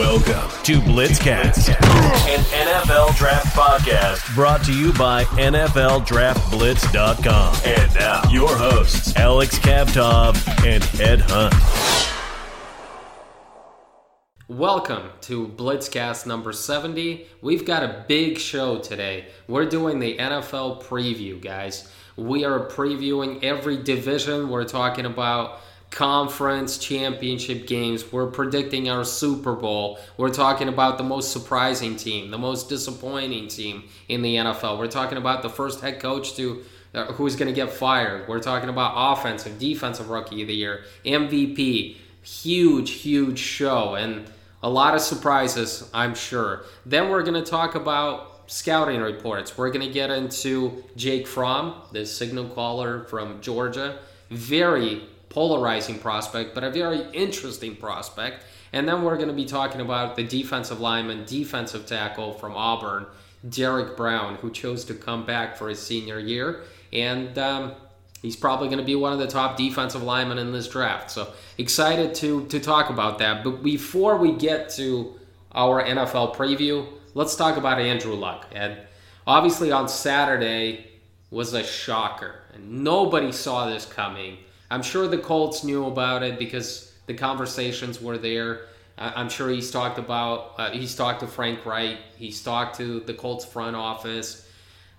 Welcome to Blitzcast, an NFL draft podcast brought to you by NFLDraftBlitz.com. And now, your hosts, Alex Kavtov and Ed Hunt. Welcome to Blitzcast number 70. We've got a big show today. We're doing the NFL preview, guys. We are previewing every division. We're talking about conference championship games. We're predicting our Super Bowl. We're talking about the most surprising team, the most disappointing team in the NFL. We're talking about the first head coach to uh, who's going to get fired. We're talking about offensive, defensive rookie of the year, MVP. Huge, huge show and a lot of surprises, I'm sure. Then we're going to talk about scouting reports. We're going to get into Jake Fromm, the signal caller from Georgia. Very polarizing prospect, but a very interesting prospect. And then we're going to be talking about the defensive lineman, defensive tackle from Auburn, Derrick Brown, who chose to come back for his senior year. And um, he's probably going to be one of the top defensive linemen in this draft. So excited to, to talk about that. But before we get to our NFL preview, let's talk about Andrew Luck. And obviously on Saturday was a shocker. And nobody saw this coming I'm sure the Colts knew about it because the conversations were there. I'm sure he's talked about, uh, he's talked to Frank Reich, he's talked to the Colts front office.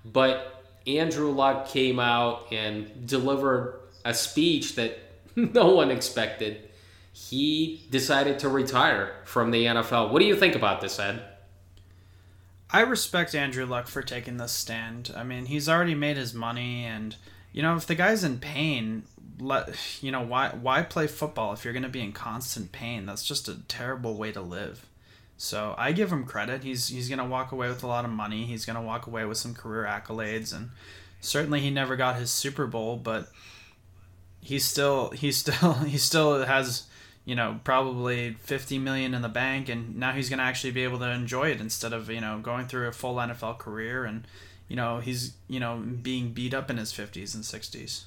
But Andrew Luck came out and delivered a speech that no one expected. He decided to retire from the NFL. What do you think about this, Ed? I respect Andrew Luck for taking this stand. I mean, he's already made his money, and you know, if the guy's in pain, let you know why why play football if you're going to be in constant pain? That's just a terrible way to live. So I give him credit. He's he's going to walk away with a lot of money. He's going to walk away with some career accolades, and certainly he never got his Super Bowl, but he's still he's still he still has you know probably 50 million in the bank and now he's going to actually be able to enjoy it instead of you know going through a full NFL career and you know he's you know being beat up in his 50s and 60s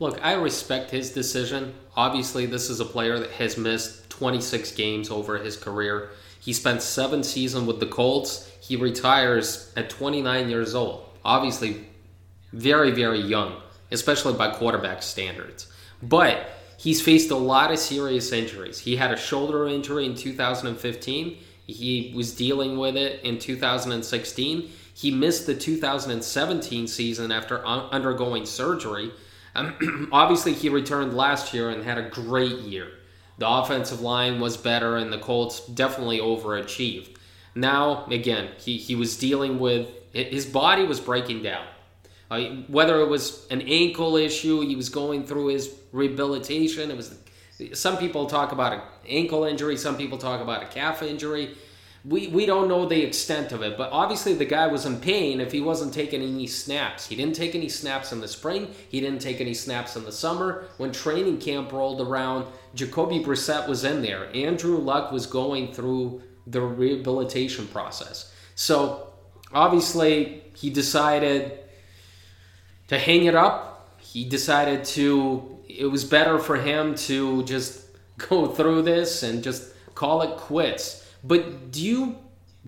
Look, I respect his decision. Obviously, this is a player that has missed 26 games over his career. He spent seven seasons with the Colts. He retires at 29 years old. Obviously, very, very young, especially by quarterback standards. But he's faced a lot of serious injuries. He had a shoulder injury in 2015. He was dealing with it in 2016. He missed the 2017 season after undergoing surgery. Um, obviously, he returned last year and had a great year. The offensive line was better, and the Colts definitely overachieved. Now, again, he, he was dealing with his body was breaking down. Uh, whether it was an ankle issue, he was going through his rehabilitation. It was some people talk about an ankle injury, some people talk about a calf injury we, we don't know the extent of it, but obviously the guy was in pain if he wasn't taking any snaps. He didn't take any snaps in the spring. He didn't take any snaps in the summer. When training camp rolled around, Jacoby Brissett was in there. Andrew Luck was going through the rehabilitation process. So obviously he decided to hang it up. He decided to, it was better for him to just go through this and just call it quits but do you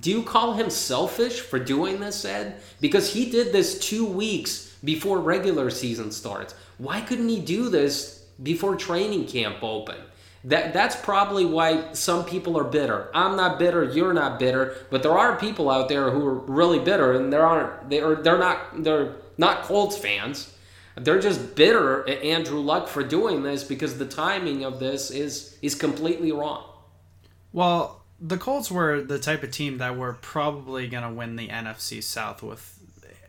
do you call him selfish for doing this, Ed? Because he did this two weeks before regular season starts. Why couldn't he do this before training camp open? That that's probably why some people are bitter. I'm not bitter, you're not bitter, but there are people out there who are really bitter and there aren't they are they're not they're not Colts fans. They're just bitter at Andrew Luck for doing this because the timing of this is is completely wrong. Well, the Colts were the type of team that were probably going to win the NFC South with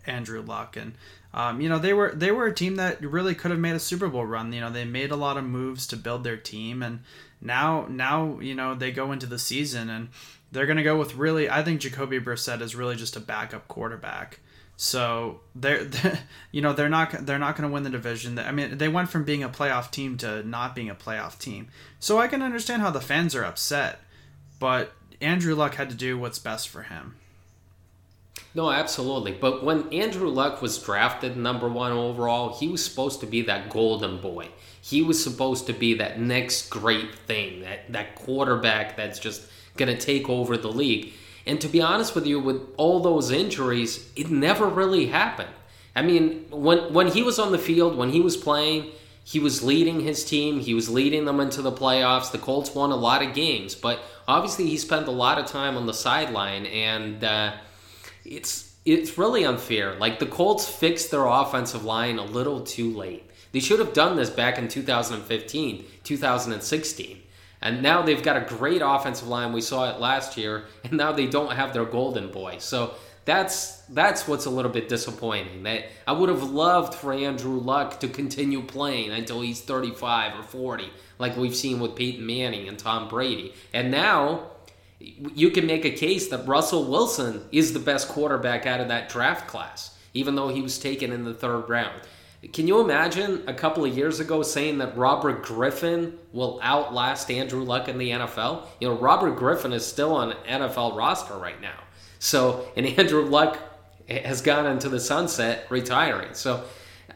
Andrew Luck, and um, you know they were they were a team that really could have made a Super Bowl run. You know they made a lot of moves to build their team, and now now you know they go into the season and they're going to go with really. I think Jacoby Brissett is really just a backup quarterback. So they're, they're, you know, they're not they're not going to win the division. I mean, they went from being a playoff team to not being a playoff team. So I can understand how the fans are upset but Andrew Luck had to do what's best for him. No, absolutely. But when Andrew Luck was drafted number one overall, he was supposed to be that golden boy. He was supposed to be that next great thing, that, that quarterback that's just going to take over the league. And to be honest with you, with all those injuries, it never really happened. I mean, when when he was on the field, when he was playing, he was leading his team. He was leading them into the playoffs. The Colts won a lot of games, but obviously he spent a lot of time on the sideline, and uh, it's it's really unfair. Like the Colts fixed their offensive line a little too late. They should have done this back in 2015, 2016. And now they've got a great offensive line. We saw it last year, and now they don't have their golden boy. So that's that's what's a little bit disappointing. That I would have loved for Andrew Luck to continue playing until he's 35 or 40, like we've seen with Peyton Manning and Tom Brady. And now you can make a case that Russell Wilson is the best quarterback out of that draft class, even though he was taken in the third round. Can you imagine a couple of years ago saying that Robert Griffin will outlast Andrew Luck in the NFL? You know, Robert Griffin is still on NFL roster right now. So, and Andrew Luck has gone into the sunset retiring. So,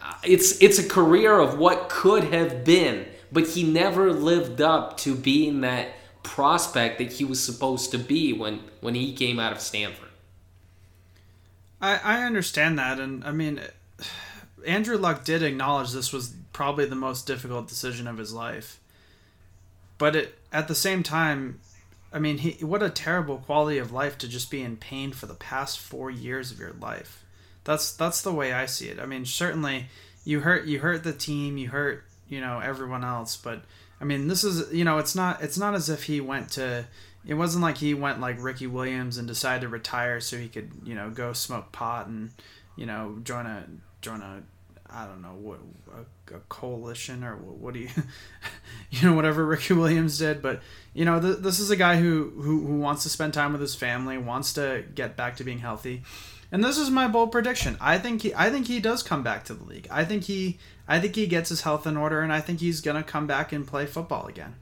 uh, it's it's a career of what could have been, but he never lived up to being that prospect that he was supposed to be when when he came out of Stanford. I I understand that and I mean Andrew Luck did acknowledge this was probably the most difficult decision of his life. But it, at the same time, I mean, he, what a terrible quality of life to just be in pain for the past four years of your life. That's that's the way I see it. I mean, certainly you hurt you hurt the team, you hurt you know everyone else, but I mean, this is you know it's not it's not as if he went to. It wasn't like he went like Ricky Williams and decided to retire so he could you know go smoke pot and you know join a join a I don't know what a, a coalition or what, what, do you you know whatever Ricky Williams did but you know th- this is a guy who, who who wants to spend time with his family wants to get back to being healthy. And this is my bold prediction. I think he I think he does come back to the league. I think he I think he gets his health in order and I think he's to come back and play football again.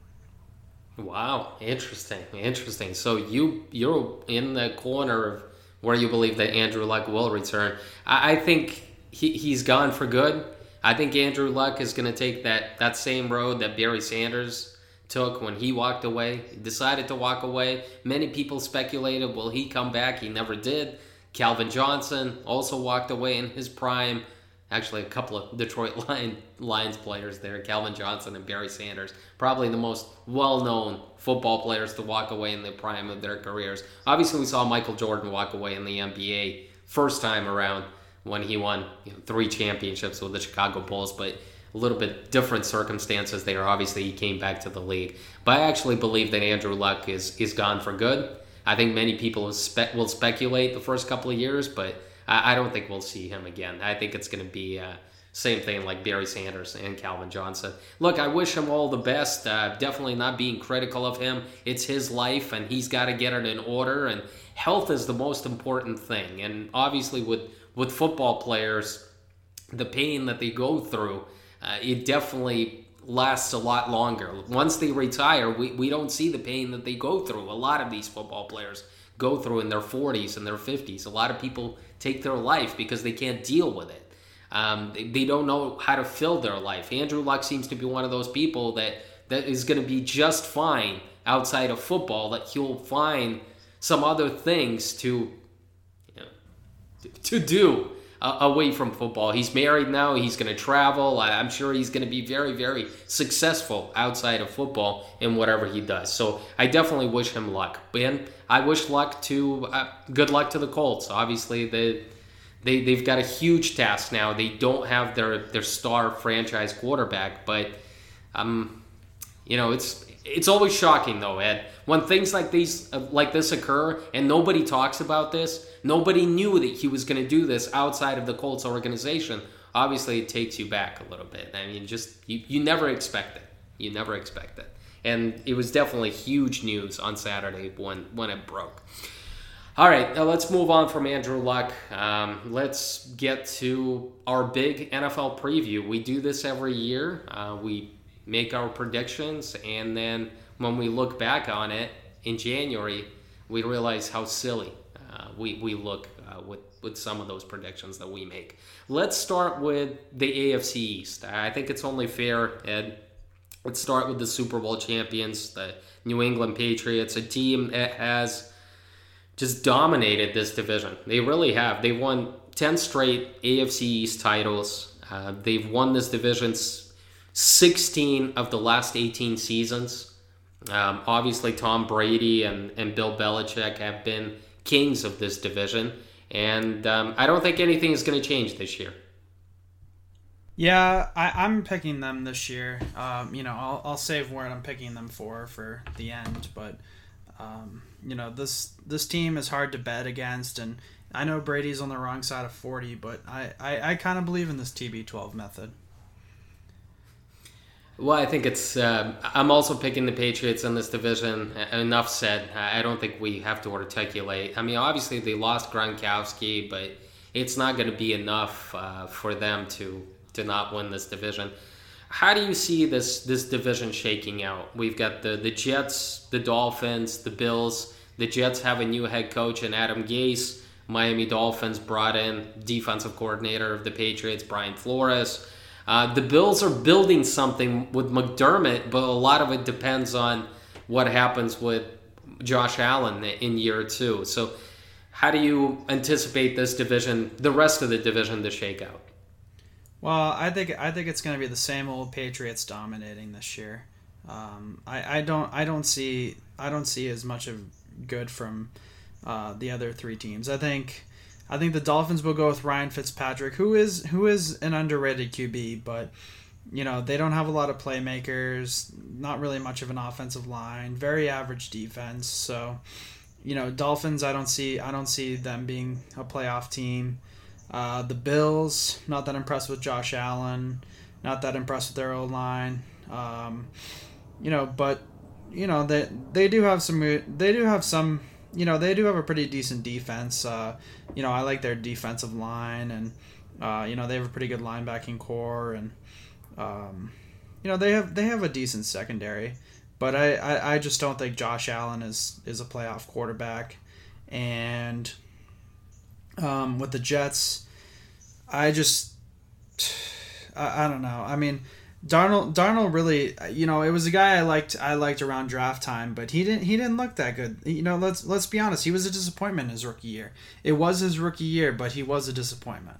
Wow, interesting, interesting. So you you're in the corner of where you believe that Andrew Luck will return. I, I think he, he's gone for good. I think Andrew Luck is going to take that, that same road that Barry Sanders took when he walked away. He decided to walk away. Many people speculated, will he come back? He never did. Calvin Johnson also walked away in his prime. Actually, a couple of Detroit Lion, Lions players there, Calvin Johnson and Barry Sanders. Probably the most well known football players to walk away in the prime of their careers. Obviously, we saw Michael Jordan walk away in the NBA first time around when he won you know, three championships with the Chicago Bulls, but a little bit different circumstances there. Obviously, he came back to the league. But I actually believe that Andrew Luck is, is gone for good. I think many people will, spe- will speculate the first couple of years, but I, I, don't think we'll see him again. I think it's going to be uh, same thing like Barry Sanders and Calvin Johnson. Look, I wish him all the best. Uh, definitely not being critical of him. It's his life, and he's got to get it in order. And health is the most important thing. And obviously, with with football players, the pain that they go through, uh, it definitely lasts a lot longer. Once they retire, we, we don't see the pain that they go through. A lot of these football players go through in their 40s and their 50s. A lot of people take their life because they can't deal with it. Um, they, they don't know how to fill their life. Andrew Luck seems to be one of those people that, that is going to be just fine outside of football, that he'll find some other things to to do uh, away from football. He's married now. He's going to travel. I, am sure he's going to be very, very successful outside of football in whatever he does. So I definitely wish him luck. And I wish luck to uh, good luck to the Colts. Obviously, they they they've got a huge task now. They don't have their their star franchise quarterback, but um, you know it's it's always shocking though, Ed, when things like these uh, like this occur and nobody talks about this. Nobody knew that he was going to do this outside of the Colts organization. Obviously, it takes you back a little bit. I mean, just you, you never expect it. You never expect it. And it was definitely huge news on Saturday when when it broke. All right, let's move on from Andrew Luck. Um, let's get to our big NFL preview. We do this every year. Uh, we make our predictions, and then when we look back on it in January, we realize how silly uh, we, we look uh, with with some of those predictions that we make. Let's start with the AFC East. I think it's only fair, Ed. Let's start with the Super Bowl champions, the New England Patriots, a team that has just dominated this division. They really have. They won 10 straight AFC East titles. Uh, they've won this division 16 of the last 18 seasons. Um, obviously, Tom Brady and, and Bill Belichick have been kings of this division. And um, I don't think anything is going to change this year. Yeah, I, I'm picking them this year. Um, you know, I'll, I'll save where I'm picking them for for the end. But, um, you know, this this team is hard to bet against. And I know Brady's on the wrong side of 40, but I, I, I kind of believe in this TB12 method. Well, I think it's. Uh, I'm also picking the Patriots in this division. Enough said. I don't think we have to articulate. I mean, obviously they lost Gronkowski, but it's not going to be enough uh, for them to to not win this division. How do you see this this division shaking out? We've got the the Jets, the Dolphins, the Bills. The Jets have a new head coach in Adam Gase. Miami Dolphins brought in defensive coordinator of the Patriots, Brian Flores. Uh, the Bills are building something with McDermott, but a lot of it depends on what happens with Josh Allen in year two. So, how do you anticipate this division, the rest of the division, to shake out? Well, I think I think it's going to be the same old Patriots dominating this year. Um, I, I don't I don't see I don't see as much of good from uh, the other three teams. I think I think the Dolphins will go with Ryan Fitzpatrick, who is who is an underrated QB, but you know they don't have a lot of playmakers, not really much of an offensive line, very average defense. So, you know, Dolphins, I don't see I don't see them being a playoff team. Uh, the Bills, not that impressed with Josh Allen, not that impressed with their old line. Um, you know, but you know they they do have some they do have some you know they do have a pretty decent defense. Uh, you know I like their defensive line, and uh, you know they have a pretty good linebacking core, and um, you know they have they have a decent secondary. But I, I, I just don't think Josh Allen is is a playoff quarterback, and um, with the Jets, I just I, I don't know. I mean Darnold Darnold really you know it was a guy I liked I liked around draft time but he didn't he didn't look that good. You know let's let's be honest he was a disappointment in his rookie year. It was his rookie year but he was a disappointment.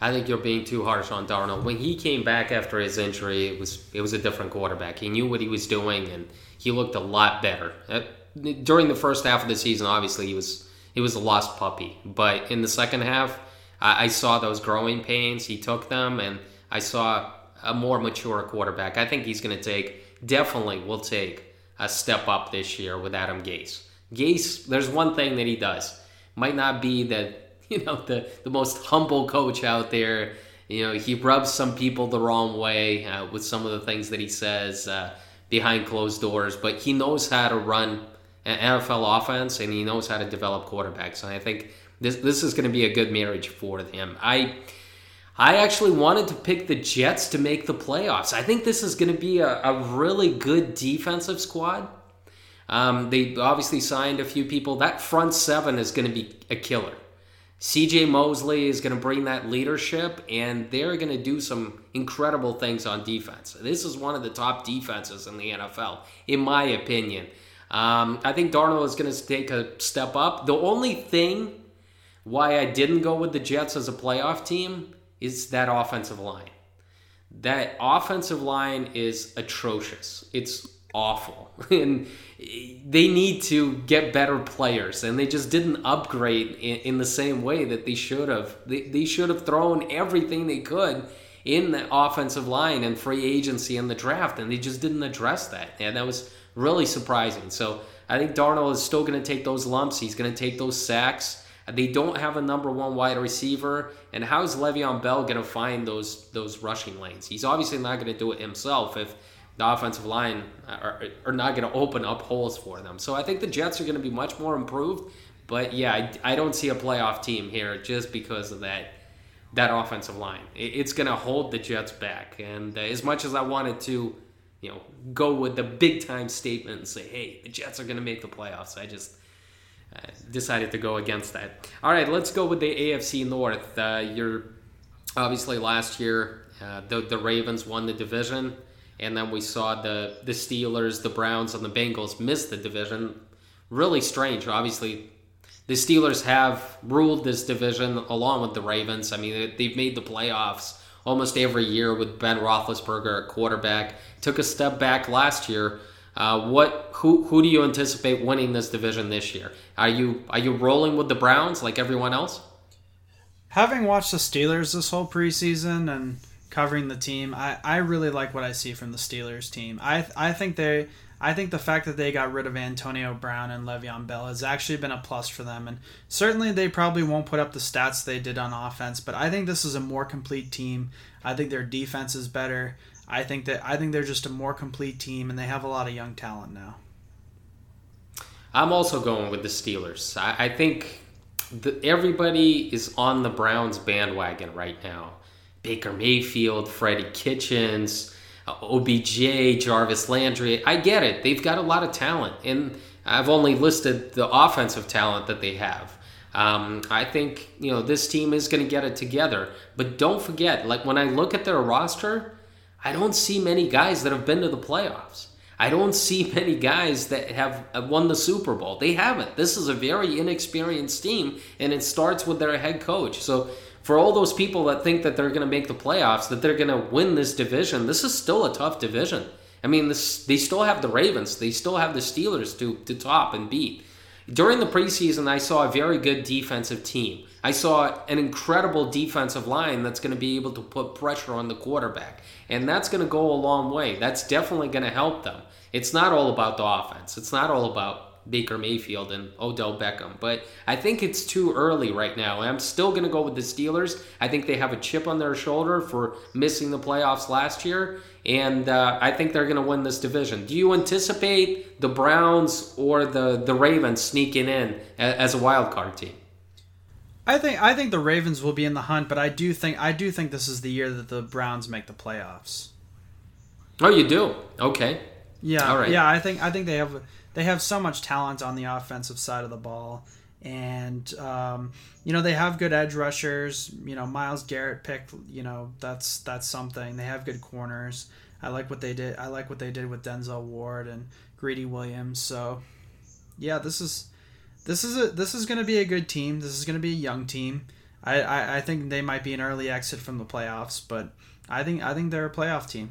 I think you're being too harsh on Darnold. When he came back after his injury it was it was a different quarterback. He knew what he was doing and he looked a lot better. Uh, during the first half of the season obviously he was he was a lost puppy. But in the second half I, I saw those growing pains. He took them and I saw a more mature quarterback. I think he's going to take, definitely will take a step up this year with Adam Gase. Gase, there's one thing that he does. Might not be that you know, the, the most humble coach out there. You know, he rubs some people the wrong way uh, with some of the things that he says uh, behind closed doors, but he knows how to run an NFL offense and he knows how to develop quarterbacks. And I think this this is going to be a good marriage for him. I I actually wanted to pick the Jets to make the playoffs. I think this is going to be a, a really good defensive squad. Um, they obviously signed a few people. That front seven is going to be a killer. CJ Mosley is going to bring that leadership, and they're going to do some incredible things on defense. This is one of the top defenses in the NFL, in my opinion. Um, I think Darnold is going to take a step up. The only thing why I didn't go with the Jets as a playoff team is that offensive line. That offensive line is atrocious. It's awful. and they need to get better players and they just didn't upgrade in, in, the same way that they should have. They, they should have thrown everything they could in the offensive line and free agency in the draft and they just didn't address that. And that was really surprising. So I think Darnold is still going to take those lumps. He's going to take those sacks. They don't have a number one wide receiver, and how is Le'Veon Bell going to find those those rushing lanes? He's obviously not going to do it himself if the offensive line are, are not going to open up holes for them. So I think the Jets are going to be much more improved. But yeah, I, I don't see a playoff team here just because of that that offensive line. It, it's going to hold the Jets back. And uh, as much as I wanted to, you know, go with the big time statement and say, hey, the Jets are going to make the playoffs, I just decided to go against that. All right, let's go with the AFC North. Uh, you're obviously last year uh, the the Ravens won the division, and then we saw the the Steelers, the Browns, and the Bengals miss the division. Really strange. Obviously, the Steelers have ruled this division along with the Ravens. I mean, they've made the playoffs almost every year with Ben Roethlisberger at quarterback. Took a step back last year. Uh, what who who do you anticipate winning this division this year? Are you are you rolling with the Browns like everyone else? Having watched the Steelers this whole preseason and covering the team, I, I really like what I see from the Steelers team. I I think they I think the fact that they got rid of Antonio Brown and Le'Veon Bell has actually been a plus for them. And certainly they probably won't put up the stats they did on offense, but I think this is a more complete team. I think their defense is better. I think that I think they're just a more complete team and they have a lot of young talent now. I'm also going with the Steelers. I, I think the, everybody is on the Browns bandwagon right now. Baker Mayfield, Freddie Kitchens, uh, OBJ, Jarvis Landry. I get it. They've got a lot of talent, and I've only listed the offensive talent that they have. Um, I think you know this team is going to get it together. But don't forget, like when I look at their roster, I don't see many guys that have been to the playoffs. I don't see many guys that have won the Super Bowl. They haven't. This is a very inexperienced team, and it starts with their head coach. So for all those people that think that they're going to make the playoffs, that they're going to win this division, this is still a tough division. I mean, this, they still have the Ravens, they still have the Steelers to, to top and beat. During the preseason, I saw a very good defensive team. I saw an incredible defensive line that's going to be able to put pressure on the quarterback. And that's going to go a long way. That's definitely going to help them. It's not all about the offense, it's not all about Baker Mayfield and Odell Beckham. But I think it's too early right now. I'm still going to go with the Steelers. I think they have a chip on their shoulder for missing the playoffs last year, and uh, I think they're going to win this division. Do you anticipate the Browns or the the Ravens sneaking in as a wild card team? I think I think the Ravens will be in the hunt, but I do think I do think this is the year that the Browns make the playoffs. Oh, you do? Okay. Yeah. All right. Yeah, I think I think they have they have so much talent on the offensive side of the ball. And um, you know they have good edge rushers. You know Myles Garrett picked. You know that's that's something. They have good corners. I like what they did. I like what they did with Denzel Ward and Greedy Williams. So yeah, this is this is a this is going to be a good team. This is going to be a young team. I, I, I think they might be an early exit from the playoffs, but I think I think they're a playoff team.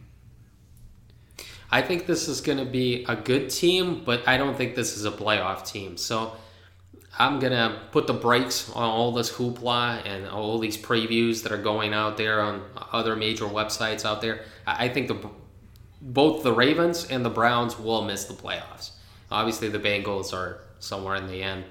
I think this is going to be a good team, but I don't think this is a playoff team. So I'm to put the brakes on all this hoopla and all these previews that are going out there on other major websites out there. I think the both the Ravens and the Browns will miss the playoffs. Obviously, the Bengals are somewhere in the end.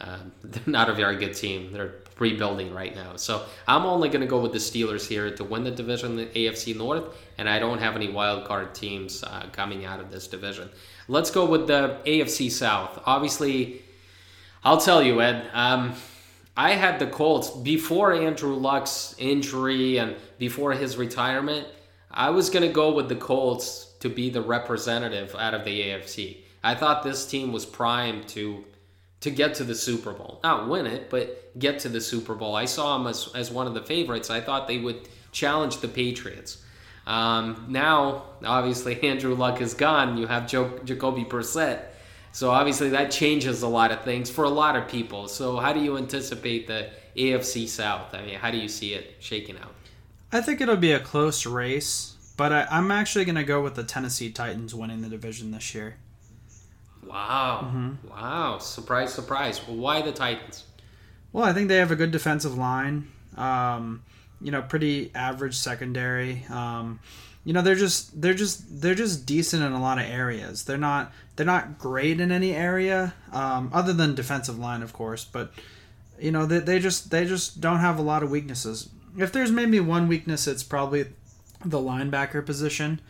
Uh, they're not a very good team. They're rebuilding right now. So I'm only going to go with the Steelers here to win the division, the AFC North, and I don't have any wild card teams uh, coming out of this division. Let's go with the AFC South. Obviously, I'll tell you, Ed. Um, I had the Colts before Andrew Luck's injury and before his retirement. I was going to go with the Colts to be the representative out of the AFC. I thought this team was primed to to get to the Super Bowl. Not win it, but get to the Super Bowl. I saw them as, as one of the favorites. I thought they would challenge the Patriots. Um, now, obviously, Andrew Luck is gone. You have Joe, Jacoby Brissett. So, obviously, that changes a lot of things for a lot of people. So, how do you anticipate the AFC South? I mean, how do you see it shaking out? I think it'll be a close race, but I, I'm actually going to go with the Tennessee Titans winning the division this year. Wow. Mm-hmm. Wow. Surprise, surprise. Well, why the Titans? Well, I think they have a good defensive line. Um, you know, pretty average secondary. Um, you know, they're just they're just they're just decent in a lot of areas. They're not they're not great in any area, um, other than defensive line, of course. But you know, they, they just they just don't have a lot of weaknesses. If there's maybe one weakness, it's probably the linebacker position.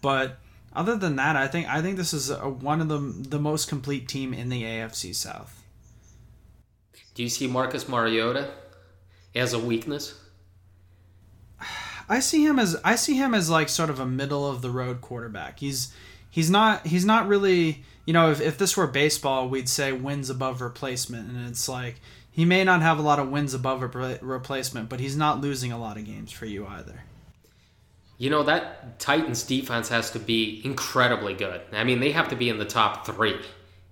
But other than that, I think I think this is a, one of the the most complete team in the AFC South. Do you see Marcus Mariota as a weakness? I see him as I see him as like sort of a middle of the road quarterback. He's he's not he's not really you know if, if this were baseball we'd say wins above replacement and it's like he may not have a lot of wins above a replacement but he's not losing a lot of games for you either. You know that titans defense has to be incredibly good. I mean they have to be in the top three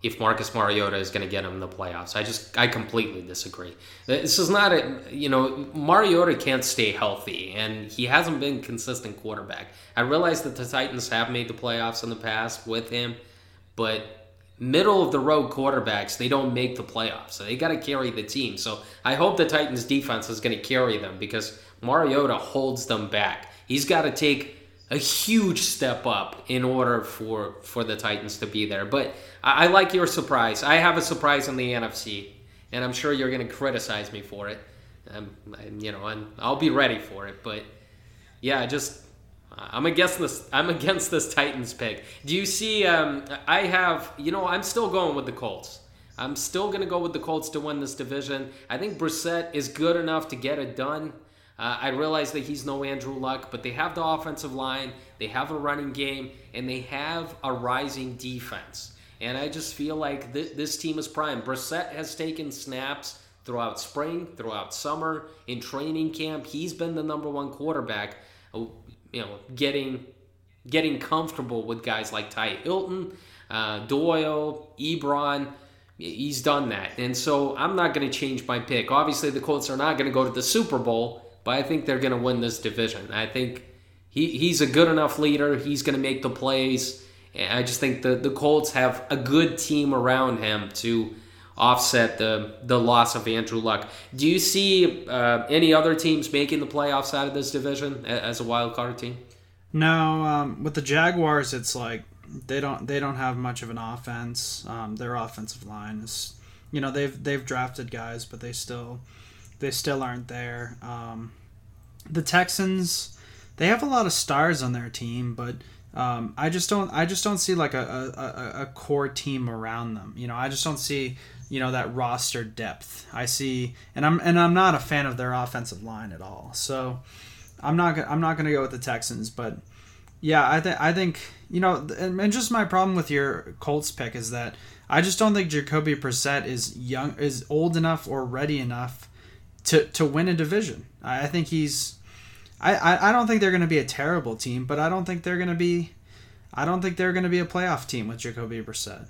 if Marcus Mariota is going to get him in the playoffs. I just I completely disagree. This is not a you know Mariota can't stay healthy and he hasn't been consistent quarterback. I realize that the Titans have made the playoffs in the past with him, but middle of the road quarterbacks they don't make the playoffs. So they got to carry the team. So I hope the Titans defense is going to carry them because Mariota holds them back. He's got to take a huge step up in order for for the Titans to be there. But I, I like your surprise. I have a surprise in the NFC, and I'm sure you're going to criticize me for it. Um, you know, and I'll be ready for it. But yeah, just I'm against this. I'm against this Titans pick. Do you see? Um, I have. You know, I'm still going with the Colts. I'm still going to go with the Colts to win this division. I think Brissett is good enough to get it done. Uh, I realize that he's no Andrew Luck, but they have the offensive line, they have a running game, and they have a rising defense. And I just feel like th- this team is prime. Brissett has taken snaps throughout spring, throughout summer, in training camp. He's been the number one quarterback. Uh, you know, getting getting comfortable with guys like Ty Hilton, uh, Doyle, Ebron. He's done that. And so I'm not going to change my pick. Obviously, the Colts are not going to go to the Super Bowl, but I think they're going to win this division. I think he, he's a good enough leader. He's going to make the plays. I just think the, the Colts have a good team around him to offset the, the loss of Andrew Luck. Do you see uh, any other teams making the playoffs out of this division as a wild card team? No, um, with the Jaguars, it's like they don't they don't have much of an offense. Um, their offensive line is, you know, they've they've drafted guys, but they still they still aren't there. Um, the Texans, they have a lot of stars on their team, but um, I just don't. I just don't see like a, a, a core team around them. You know, I just don't see you know that roster depth. I see, and I'm and I'm not a fan of their offensive line at all. So I'm not. I'm not going to go with the Texans, but yeah, I think I think you know, and just my problem with your Colts pick is that I just don't think Jacoby Brissett is young, is old enough or ready enough to to win a division. I, I think he's. I, I, don't think they're going to be a terrible team, but I don't think they're going to be. I don't think they're going to be a playoff team with Jacoby Brissett.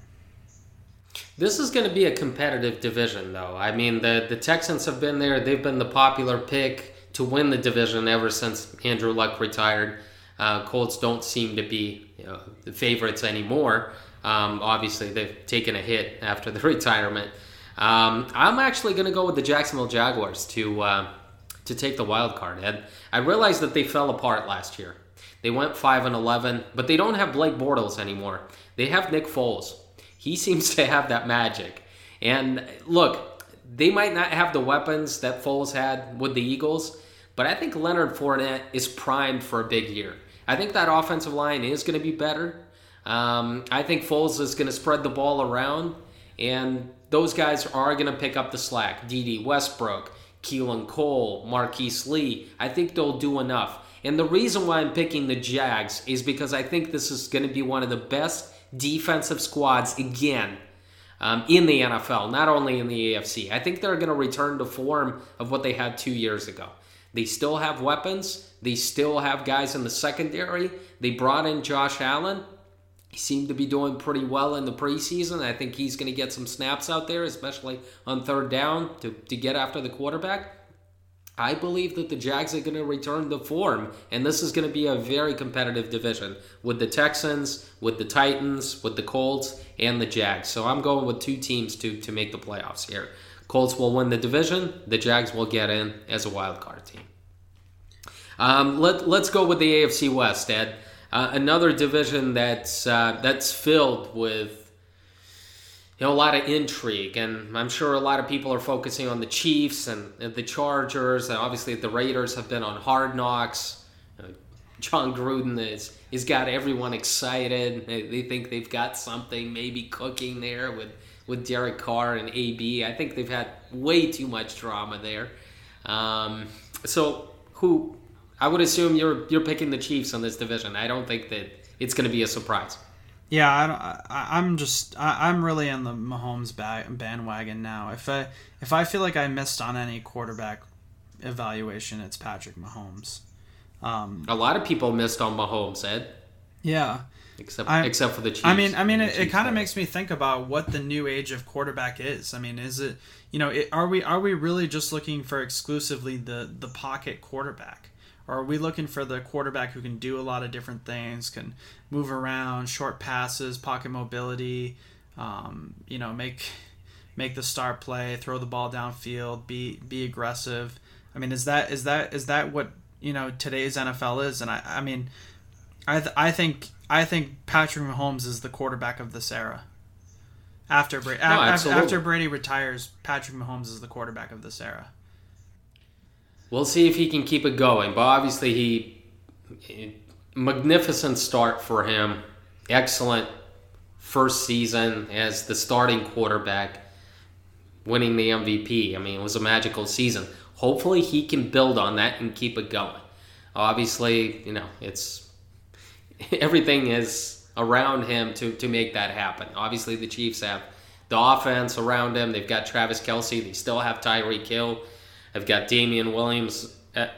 This is going to be a competitive division, though. I mean, the the Texans have been there; they've been the popular pick to win the division ever since Andrew Luck retired. Uh, Colts don't seem to be you know, the favorites anymore. Um, obviously, they've taken a hit after the retirement. Um, I'm actually going to go with the Jacksonville Jaguars to uh, to take the wild card. Ed. I realized that they fell apart last year. They went five and eleven, but they don't have Blake Bortles anymore. They have Nick Foles. He seems to have that magic. And look, they might not have the weapons that Foles had with the Eagles, but I think Leonard Fournette is primed for a big year. I think that offensive line is going to be better. Um, I think Foles is going to spread the ball around, and those guys are going to pick up the slack. Dede Westbrook, Keelan Cole, Marquise Lee. I think they'll do enough. And the reason why I'm picking the Jags is because I think this is going to be one of the best defensive squads again um, in the NFL, not only in the AFC. I think they're going to return to form of what they had two years ago. They still have weapons. They still have guys in the secondary. They brought in Josh Allen. He seemed to be doing pretty well in the preseason. I think he's going to get some snaps out there, especially on third down to, to get after the quarterback. I believe that the Jags are going to return to form, and this is going to be a very competitive division with the Texans, with the Titans, with the Colts, and the Jags. So I'm going with two teams to, to make the playoffs here. Colts will win the division, the Jags will get in as a wild card team. Um, let, let's go with the AFC West, Ed. Uh, another division that's uh, that's filled with you know a lot of intrigue, and I'm sure a lot of people are focusing on the Chiefs and, and the Chargers, and obviously the Raiders have been on hard knocks. Uh, Jon Gruden is he's got everyone excited. They, they think they've got something maybe cooking there with with Derek Carr and AB. I think they've had way too much drama there. Um, so who I would assume you're you're picking the Chiefs on this division. I don't think that it's going to be a surprise. Yeah, I don't, I, I'm just I, I'm really in the Mahomes bandwagon now. If I if I feel like I missed on any quarterback evaluation, it's Patrick Mahomes. Um, A lot of people missed on Mahomes, Ed, yeah, except I- except for the Chiefs. I mean, I mean, it, it kind of makes me think about what the new age of quarterback is. I mean, is it you know, it, are we are we really just looking for exclusively the the pocket quarterback, or are we looking for the quarterback who can do a lot of different things, can move around, short passes, pocket mobility, um, you know, make make the star play, throw the ball downfield, be be aggressive. I mean, is that is that is that what you know today's NFL is? And I I mean, I th- I think I think Patrick Mahomes is the quarterback of this era. After Brady, absolutely. after Brady retires, Patrick Mahomes is the quarterback of this era. We'll see if he can keep it going. But obviously, he magnificent start for him. Excellent first season as the starting quarterback, winning the MVP. I mean, it was a magical season. Hopefully, he can build on that and keep it going. Obviously, you know, it's everything is around him to to make that happen. Obviously, the Chiefs have the offense around him. They've got Travis Kelce. They still have Tyreek Hill. They've got Damien Williams at,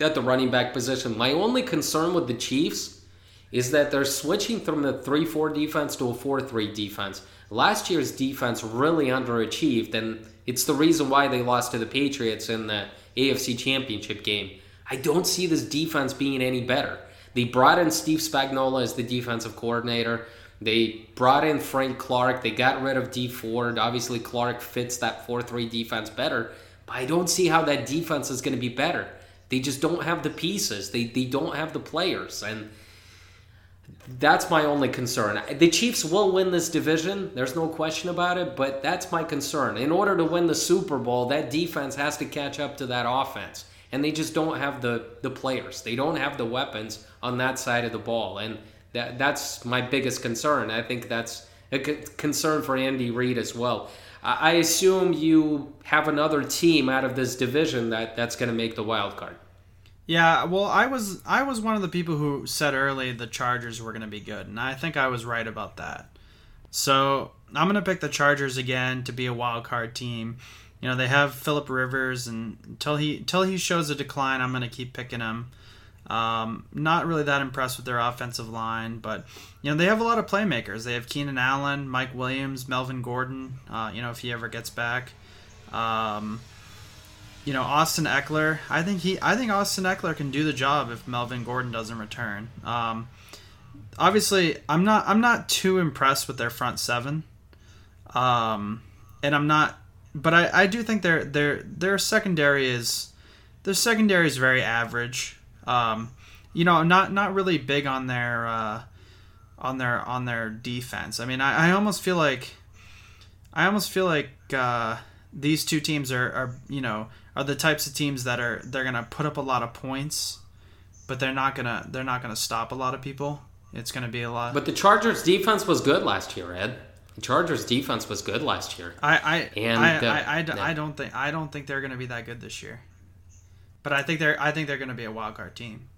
at the running back position. My only concern with the Chiefs is that they're switching from the 3 4 defense to a 4 3 defense. Last year's defense really underachieved, and it's the reason why they lost to the Patriots in the AFC Championship game. I don't see this defense being any better. They brought in Steve Spagnuolo as the defensive coordinator. They brought in Frank Clark. They got rid of Dee Ford. Obviously, Clark fits that 4 3 defense better, but I don't see how that defense is going to be better. They just don't have the pieces, they, they don't have the players. And that's my only concern. The Chiefs will win this division. There's no question about it, but that's my concern. In order to win the Super Bowl, that defense has to catch up to that offense. And they just don't have the, the players. They don't have the weapons on that side of the ball. And that that's my biggest concern. I think that's a concern for Andy Reid as well. I assume you have another team out of this division that, that's going to make the wild card. Yeah, well, I was I was one of the people who said early the Chargers were going to be good, and I think I was right about that. So I'm going to pick the Chargers again to be a wild card team. You know they have Philip Rivers, and until he until he shows a decline, I'm going to keep picking him. Um, not really that impressed with their offensive line, but you know they have a lot of playmakers. They have Keenan Allen, Mike Williams, Melvin Gordon. Uh, you know if he ever gets back. Um, you know Austin Ekeler. I think he. I think Austin Ekeler can do the job if Melvin Gordon doesn't return. Um, obviously, I'm not. I'm not too impressed with their front seven. Um, and I'm not. But I, I do think their their their secondary is their secondary is very average. Um, you know, not not really big on their uh, on their on their defense. I mean, I, I almost feel like I almost feel like uh, these two teams are, are you know are the types of teams that are they're gonna put up a lot of points, but they're not gonna they're not gonna stop a lot of people. It's gonna be a lot. But the Chargers defense was good last year, Ed. The Chargers defense was good last year. I I And, I, uh, I, I, d- yeah. I don't think I don't think they're gonna be that good this year. But I think they're I think they're gonna be a wild card team.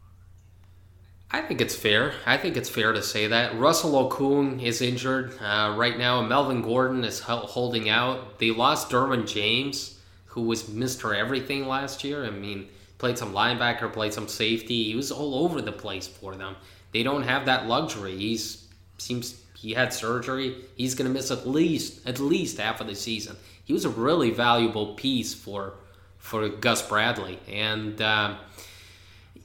I think it's fair. I think it's fair to say that. Russell Okung is injured uh, right now, Melvin Gordon is holding out. They lost Derwin James, who was Mr. Everything last year. I mean, played some linebacker, played some safety. He was all over the place for them. They don't have that luxury. He's seems he had surgery. He's going to miss at least at least half of the season. He was a really valuable piece for for Gus Bradley, and. Um,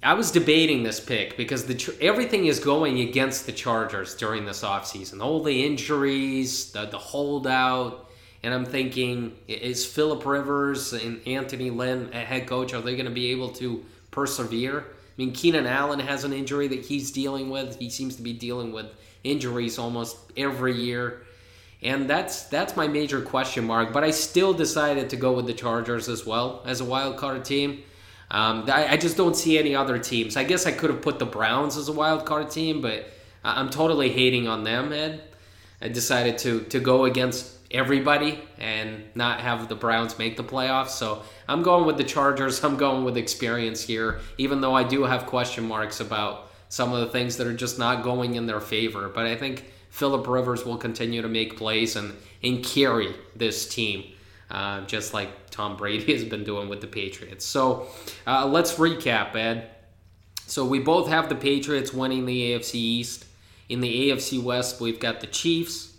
I was debating this pick because the everything is going against the Chargers during this offseason. All the injuries, the, the holdout, and I'm thinking, is Philip Rivers and Anthony Lynn, head coach, are they going to be able to persevere? I mean, Keenan Allen has an injury that he's dealing with. He seems to be dealing with injuries almost every year. And that's that's my major question mark. But I still decided to go with the Chargers as well as a wild card team. Um, I, I just don't see any other teams. I guess I could have put the Browns as a wild card team, but I'm totally hating on them, Ed. I decided to to go against everybody and not have the Browns make the playoffs. So I'm going with the Chargers. I'm going with experience here, even though I do have question marks about some of the things that are just not going in their favor. But I think Philip Rivers will continue to make plays and, and carry this team, uh, just like Tom Brady has been doing with the Patriots. So uh, let's recap, Ed. So we both have the Patriots winning the AFC East. In the AFC West, we've got the Chiefs.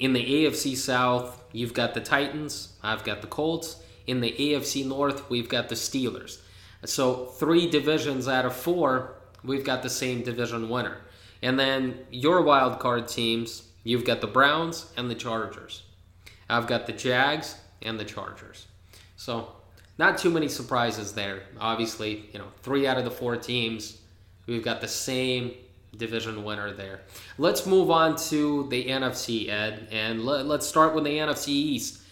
In the AFC South, you've got the Titans. I've got the Colts. In the AFC North, we've got the Steelers. So three divisions out of four, we've got the same division winner. And then your wild card teams, you've got the Browns and the Chargers. I've got the Jags and the Chargers. So not too many surprises there. Obviously, you know, three out of the four teams, we've got the same division winner there. Let's move on to the NFC, Ed, and let, us start with the NFC East.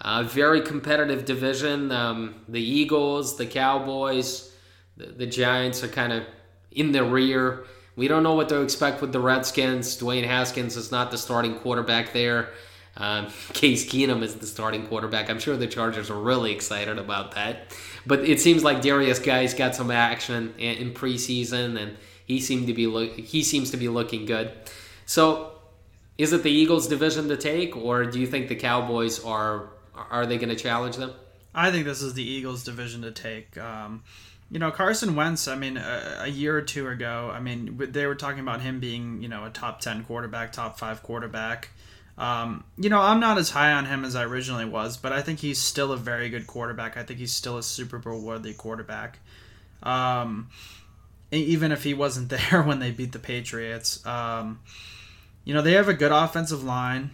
Uh, very competitive division. Um, the Eagles, the Cowboys, the, the Giants are kind of in the rear. We don't know what to expect with the Redskins. Dwayne Haskins is not the starting quarterback there. Um, Case Keenum is the starting quarterback. I'm sure the Chargers are really excited about that. But it seems like Derrius Guice got some action in, in preseason, and he seemed to be lo- he seems to be looking good. So, is it the Eagles' division to take, or do you think the Cowboys are are they going to challenge them? I think this is the Eagles' division to take. Um, you know, Carson Wentz, I mean, a, a, year or two ago, I mean, they were talking about him being, you know, a top 10 quarterback, top five quarterback. Um, you know, I'm not as high on him as I originally was, but I think he's still a very good quarterback. I think he's still a Super Bowl worthy quarterback. Um, even if he wasn't there when they beat the Patriots. Um, you know, they have a good offensive line.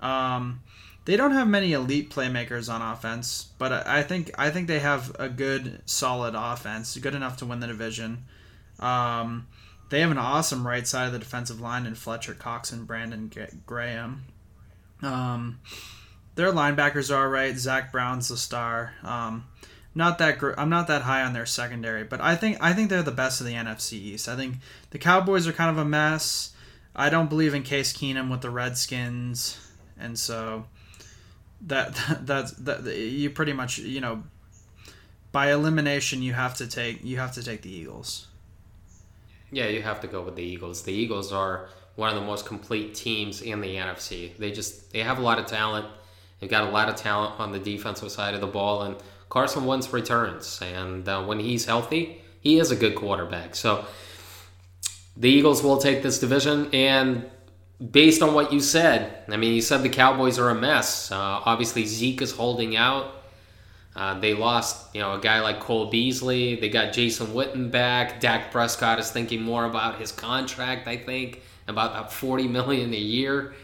Um, they don't have many elite playmakers on offense, but I think I think they have a good, solid offense, good enough to win the division. Um, they have an awesome right side of the defensive line in Fletcher Cox and Brandon Graham. Um, their linebackers are right. Zach Brown's the star. Um, not that gr- I'm not that high on their secondary, but I think I think they're the best of the NFC East. I think the Cowboys are kind of a mess. I don't believe in Case Keenum with the Redskins, and so that, that that's that you pretty much you know by elimination you have to take you have to take the Eagles. Yeah, you have to go with the Eagles. The Eagles are one of the most complete teams in the NFC. They just they have a lot of talent. They've got a lot of talent on the defensive side of the ball, and Carson Wentz returns, and uh, when he's healthy, he is a good quarterback. So the Eagles will take this division, and based on what you said, I mean, you said the Cowboys are a mess. Uh, obviously, Zeke is holding out. Uh, they lost, you know, a guy like Cole Beasley. They got Jason Witten back. Dak Prescott is thinking more about his contract, I think, about forty million a year.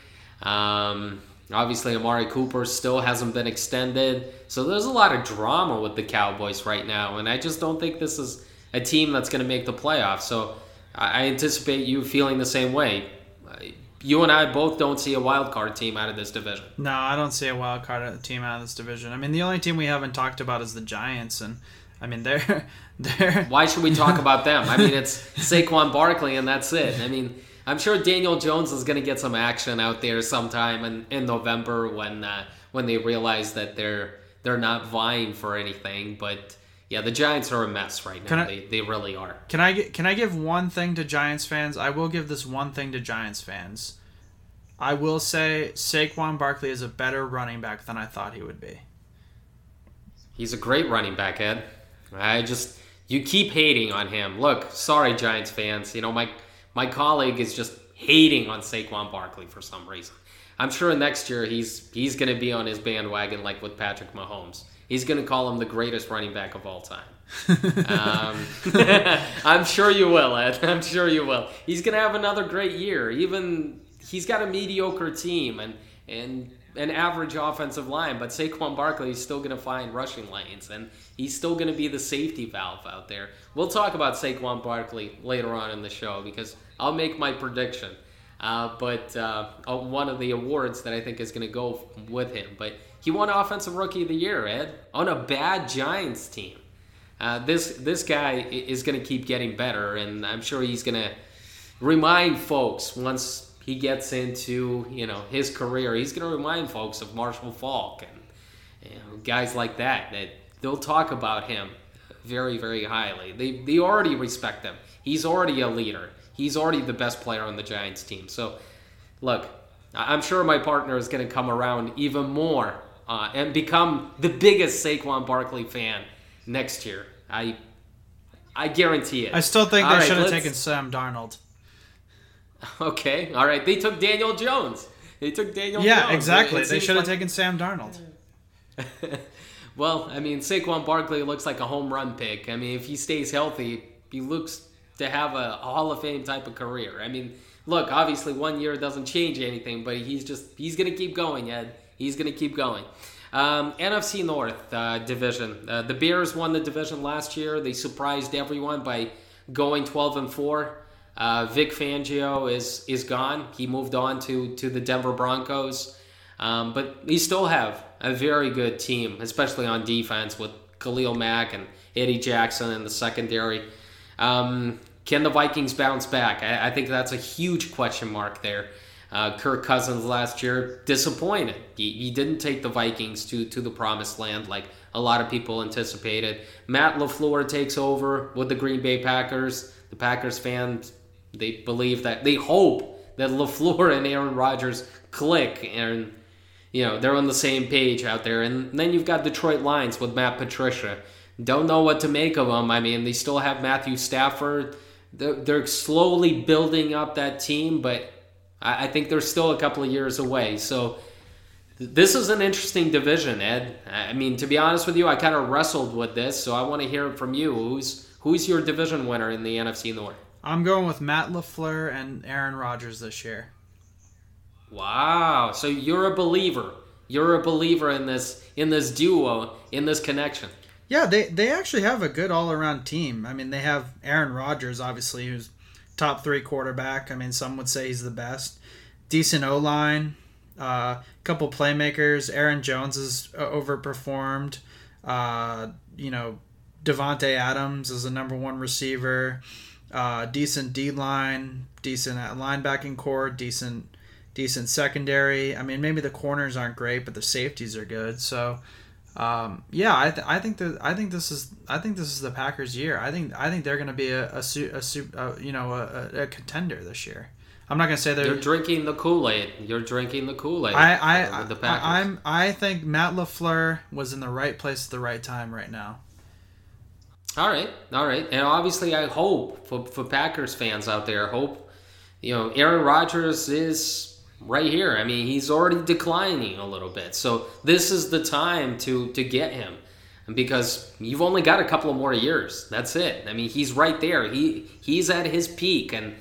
Um, obviously, Amari Cooper still hasn't been extended, so there's a lot of drama with the Cowboys right now, and I just don't think this is a team that's going to make the playoffs. So I anticipate you feeling the same way you and I both don't see a wild card team out of this division. No, I don't see a wild card team out of this division. I mean, the only team we haven't talked about is the Giants, and I mean they're they're. Why should we talk about them? I mean, it's Saquon Barkley, and that's it. I mean, I'm sure Daniel Jones is going to get some action out there sometime in, in November when uh, when they realize that they're they're not vying for anything, but. Yeah, the Giants are a mess right now. I, they, they really are. Can I can I give one thing to Giants fans? I will give this one thing to Giants fans. I will say Saquon Barkley is a better running back than I thought he would be. He's a great running back, Ed. I just you keep hating on him. Look, sorry Giants fans. You know, my my colleague is just hating on Saquon Barkley for some reason. I'm sure next year he's he's going to be on his bandwagon like with Patrick Mahomes. He's going to call him the greatest running back of all time. um, I'm sure you will, Ed. I'm sure you will. He's going to have another great year. Even he's got a mediocre team and and an average offensive line, but Saquon Barkley is still going to find rushing lanes, and he's still going to be the safety valve out there. We'll talk about Saquon Barkley later on in the show because I'll make my prediction. Uh, but uh, one of the awards that I think is going to go with him. But he won Offensive Rookie of the Year, Ed, on a bad Giants team. Uh, this this guy is going to keep getting better, and I'm sure he's going to remind folks once he gets into you know his career. He's going to remind folks of Marshall Faulk and you know, guys like that. That they'll talk about him very very highly. They they already respect him. He's already a leader. He's already the best player on the Giants team. So look, I'm sure my partner is going to come around even more uh, and become the biggest Saquon Barkley fan next year. I I guarantee it. I still think All they right, should have taken Sam Darnold. Okay, all right. They took Daniel Jones. They took Daniel Yeah, Jones. exactly. It They should have like- taken Sam Darnold. Well, I mean, Saquon Barkley looks like a home run pick. I mean, if he stays healthy, he looks to have a, a Hall of Fame type of career. I mean, look, obviously one year doesn't change anything, but he's just he's gonna keep going, Ed. He's gonna keep going. Um, NFC North uh, division. Uh, the Bears won the division last year. They surprised everyone by going 12 and four. Uh, Vic Fangio is is gone. He moved on to to the Denver Broncos. Um, but we still have a very good team, especially on defense with Khalil Mack and Eddie Jackson in the secondary. Um, can the Vikings bounce back? I, I think that's a huge question mark there. Uh, Kirk Cousins last year disappointed. He, he didn't take the Vikings to, to the promised land like a lot of people anticipated. Matt LaFleur takes over with the Green Bay Packers. The Packers fans, they believe that, they hope that LaFleur and Aaron Rodgers click and you know they're on the same page out there and then you've got detroit lions with matt patricia don't know what to make of them i mean they still have matthew stafford they're, they're slowly building up that team but I, I think they're still a couple of years away. So th- this is an interesting division ed. I mean to be honest with you i kind of wrestled with this so i want to hear from you. Who's who's your division winner in the nfc north? I'm going with Matt LaFleur and Aaron Rodgers this year. wow. So you're a believer. You're a believer in this in this duo in this connection. Yeah, they they actually have a good all around team. I mean, they have Aaron Rodgers, obviously, who's top three quarterback. I mean, some would say he's the best. Decent O line, a uh, couple playmakers. Aaron Jones has uh, overperformed. Uh, you know, Davante Adams is the number one receiver. Uh, decent D line, decent at linebacking corps, decent decent secondary. I mean, maybe the corners aren't great, but the safeties are good. So. Um, yeah, I, th- I think that I think this is I think this is the Packers' year. I think I think they're going to be a a, su- a, su- uh you know a, a, a contender this year. I'm not going to say they're. You're drinking the Kool Aid. You're drinking the Kool Aid. I I, the I Packers. I'm I think Matt Lafleur was in the right place at the right time right now. all right, all right, and obviously, I hope for for Packers fans out there, I hope you know Aaron Rodgers is right here. I mean, he's already declining a little bit, so this is the time to to get him. Because you've only got a couple of more years. That's it. I mean, he's right there. He he's at his peak, and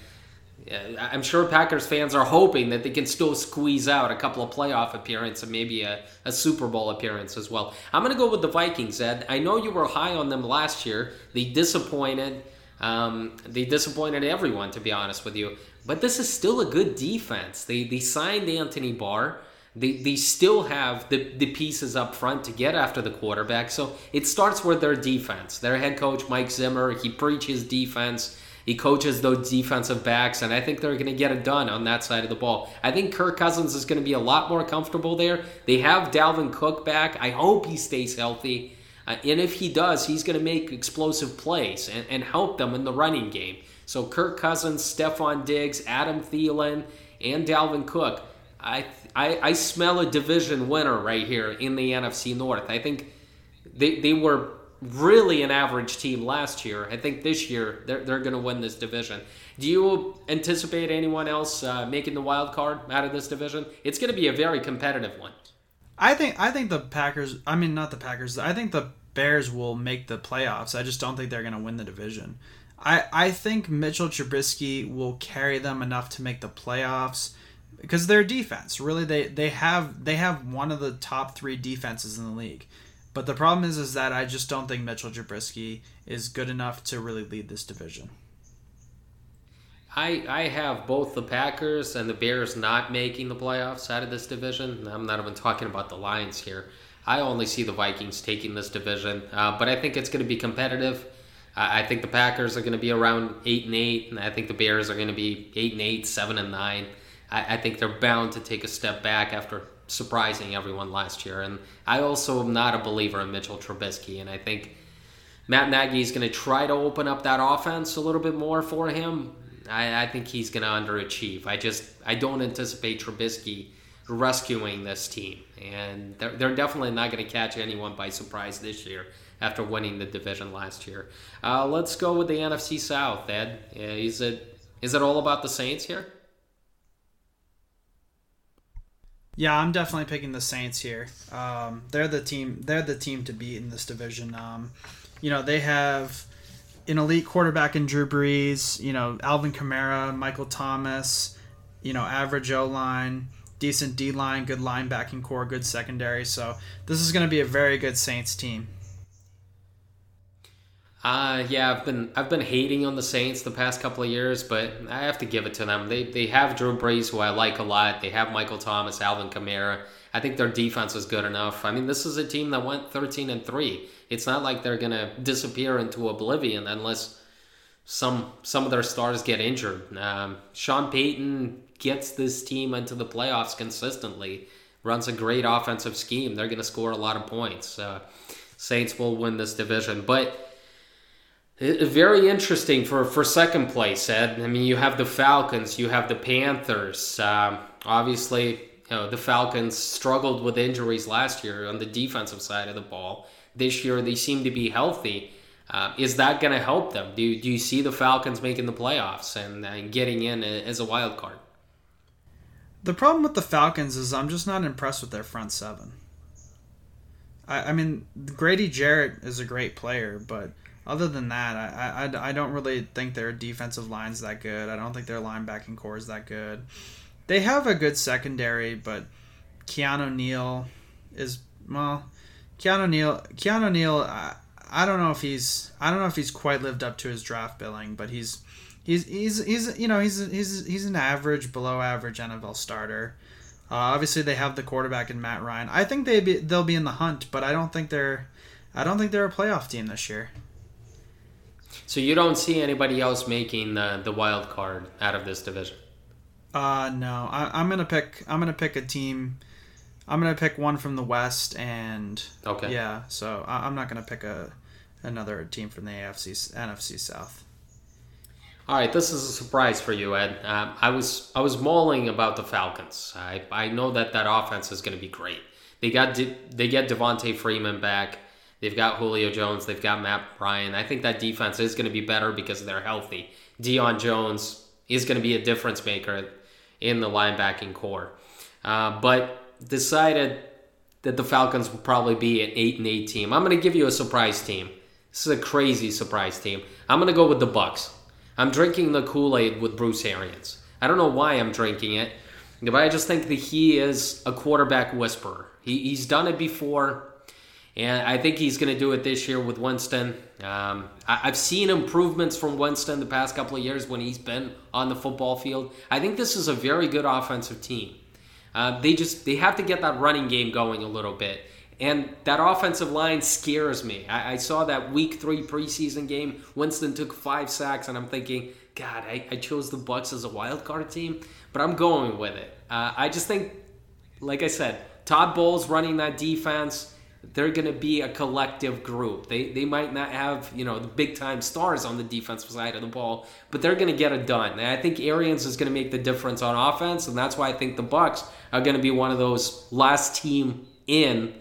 Uh, I'm sure Packers fans are hoping that they can still squeeze out a couple of playoff appearances and maybe a, a Super Bowl appearance as well. I'm going to go with the Vikings, Ed. I know you were high on them last year. They disappointed. Um, they disappointed everyone, to be honest with you. But this is still a good defense. They, they signed Anthony Barr. They, they still have the, the pieces up front to get after the quarterback. So it starts with their defense. Their head coach, Mike Zimmer, he preaches defense. He coaches those defensive backs, and I think they're going to get it done on that side of the ball. I think Kirk Cousins is going to be a lot more comfortable there. They have Dalvin Cook back. I hope he stays healthy. Uh, and if he does, he's going to make explosive plays and, and help them in the running game. So Kirk Cousins, Stefon Diggs, Adam Thielen, and Dalvin Cook. I, I, I smell a division winner right here in the NFC North. I think they, they were really an average team last year. I think this year they're, they're going to win this division. Do you anticipate anyone else uh, making the wild card out of this division? It's going to be a very competitive one. I think I think the Packers. I mean, not the Packers. I think the Bears will make the playoffs. I just don't think they're going to win the division. I I think Mitchell Trubisky will carry them enough to make the playoffs because their defense really they they have they have one of the top three defenses in the league. But the problem is is that I just don't think Mitchell Trubisky is good enough to really lead this division. I, I have both the Packers and the Bears not making the playoffs out of this division. I'm not even talking about the Lions here. I only see the Vikings taking this division, uh, but I think it's going to be competitive. I, think the Packers are going to be around eight and eight, and I think the Bears are going to be eight and eight, seven and nine. I, I think they're bound to take a step back after surprising everyone last year. And I also am not a believer in Mitchell Trubisky, and I think Matt Nagy is going to try to open up that offense a little bit more for him. I, I think he's going to underachieve. I just I don't anticipate Trubisky rescuing this team, and they're, they're definitely not going to catch anyone by surprise this year after winning the division last year. Uh, let's go with the NFC South, Ed. Uh, is it is it all about the Saints here? Yeah, I'm definitely picking the Saints here. Um, they're the team. They're the team to beat in this division. Um, you know, they have an elite quarterback in Drew Brees. You know, Alvin Kamara, Michael Thomas. You know, average O line, decent D line, good linebacking corps, good secondary. So this is going to be a very good Saints team. Uh, yeah, I've been I've been hating on the Saints the past couple of years, but I have to give it to them. They they have Drew Brees, who I like a lot. They have Michael Thomas, Alvin Kamara. I think their defense is good enough. I mean, this is a team that went 13 and three. It's not like they're gonna disappear into oblivion unless some some of their stars get injured. Um, Sean Payton gets this team into the playoffs consistently. Runs a great offensive scheme. They're gonna score a lot of points. Uh, Saints will win this division, but very interesting for, for second place, Ed. I mean, you have the Falcons, you have the Panthers. Um, obviously, you know, the Falcons struggled with injuries last year on the defensive side of the ball. This year, they seem to be healthy. Uh, is that going to help them? Do do you see the Falcons making the playoffs and, and getting in as a wild card? The problem with the Falcons is I'm just not impressed with their front seven. I, I mean, Grady Jarrett is a great player, but – other than that, I, I, I don't really think their defensive line's that good. I don't think their linebacking corps is that good. They have a good secondary, but Keanu Neal is well, Keanu Neal, Keanu Neal. I, I don't know if he's I don't know if he's quite lived up to his draft billing, but he's he's he's he's you know he's he's he's an average, below average NFL starter. Uh, obviously, they have the quarterback in Matt Ryan. I think they be, they'll be in the hunt, but I don't think they're I don't think they're a playoff team this year. So you don't see anybody else making the the wild card out of this division? Uh no. I, am gonna pick. I'm gonna pick a team. I'm gonna pick one from the West, and okay, yeah. So I, I'm not gonna pick a another team from the AFC NFC South. All right, this is a surprise for you, Ed. Um, I was I was mauling about the Falcons. I I know that that offense is going to be great. They got De, they get Devonta Freeman back. They've got Julio Jones. They've got Matt Ryan. I think that defense is going to be better because they're healthy. Deion Jones is going to be a difference maker in the linebacking corps. Uh, but decided that the Falcons will probably be an 8 and 8 team. I'm going to give you a surprise team. This is a crazy surprise team. I'm going to go with the Bucs. I'm drinking the Kool-Aid with Bruce Arians. I don't know why I'm drinking it, but I just think that he is a quarterback whisperer. He, he's done it before. And I think he's going to do it this year with Winston. Um, I, have seen improvements from Winston the past couple of years when he's been on the football field. I think this is a very good offensive team. Uh, they just they have to get that running game going a little bit. And that offensive line scares me. I, I saw that week three preseason game. Winston took five sacks, and I'm thinking, God, I, I chose the Bucs as a wild card team, but I'm going with it. Uh, I just think, like I said, Todd Bowles running that defense they're going to be a collective group. They they might not have you know the big time stars on the defensive side of the ball, but they're going to get it done. And I think Arians is going to make the difference on offense, and that's why I think the Bucs are going to be one of those last team in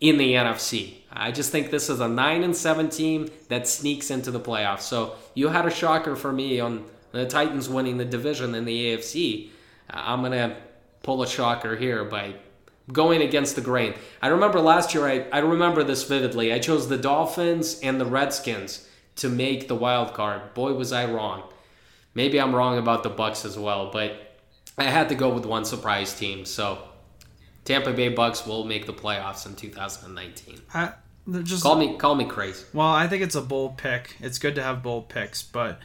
in the NFC. I just think this is a nine and seven team that sneaks into the playoffs. So you had a shocker for me on the Titans winning the division in the AFC. I'm gonna pull a shocker here by going against the grain. I remember last year, I, I remember this vividly. I chose the Dolphins and the Redskins to make the wild card. Boy, was I wrong. Maybe I'm wrong about the Bucs as well, but I had to go with one surprise team. So Tampa Bay Bucs will make the playoffs in 2019. I, just call me call me crazy. Well, I think it's a bold pick. It's good to have bold picks, but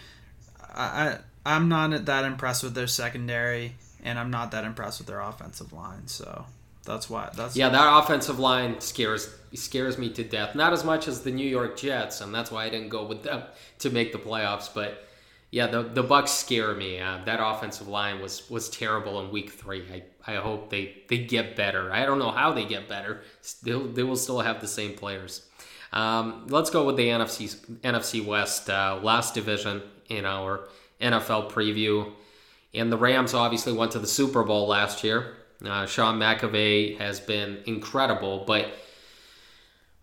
I, I I'm not that impressed with their secondary, and I'm not that impressed with their offensive line. So that's why. That's yeah. That offensive line scares scares me to death. Not as much as the New York Jets, and that's why I didn't go with them to make the playoffs. But yeah, the the Bucs scare me. Uh, that offensive line was was terrible in Week Three. I, I hope they they get better. I don't know how they get better. Still, they will still have the same players. Um, let's go with the NFC NFC West, uh, last division in our NFL preview. And the Rams obviously went to the Super Bowl last year. Uh, Sean McVay has been incredible, but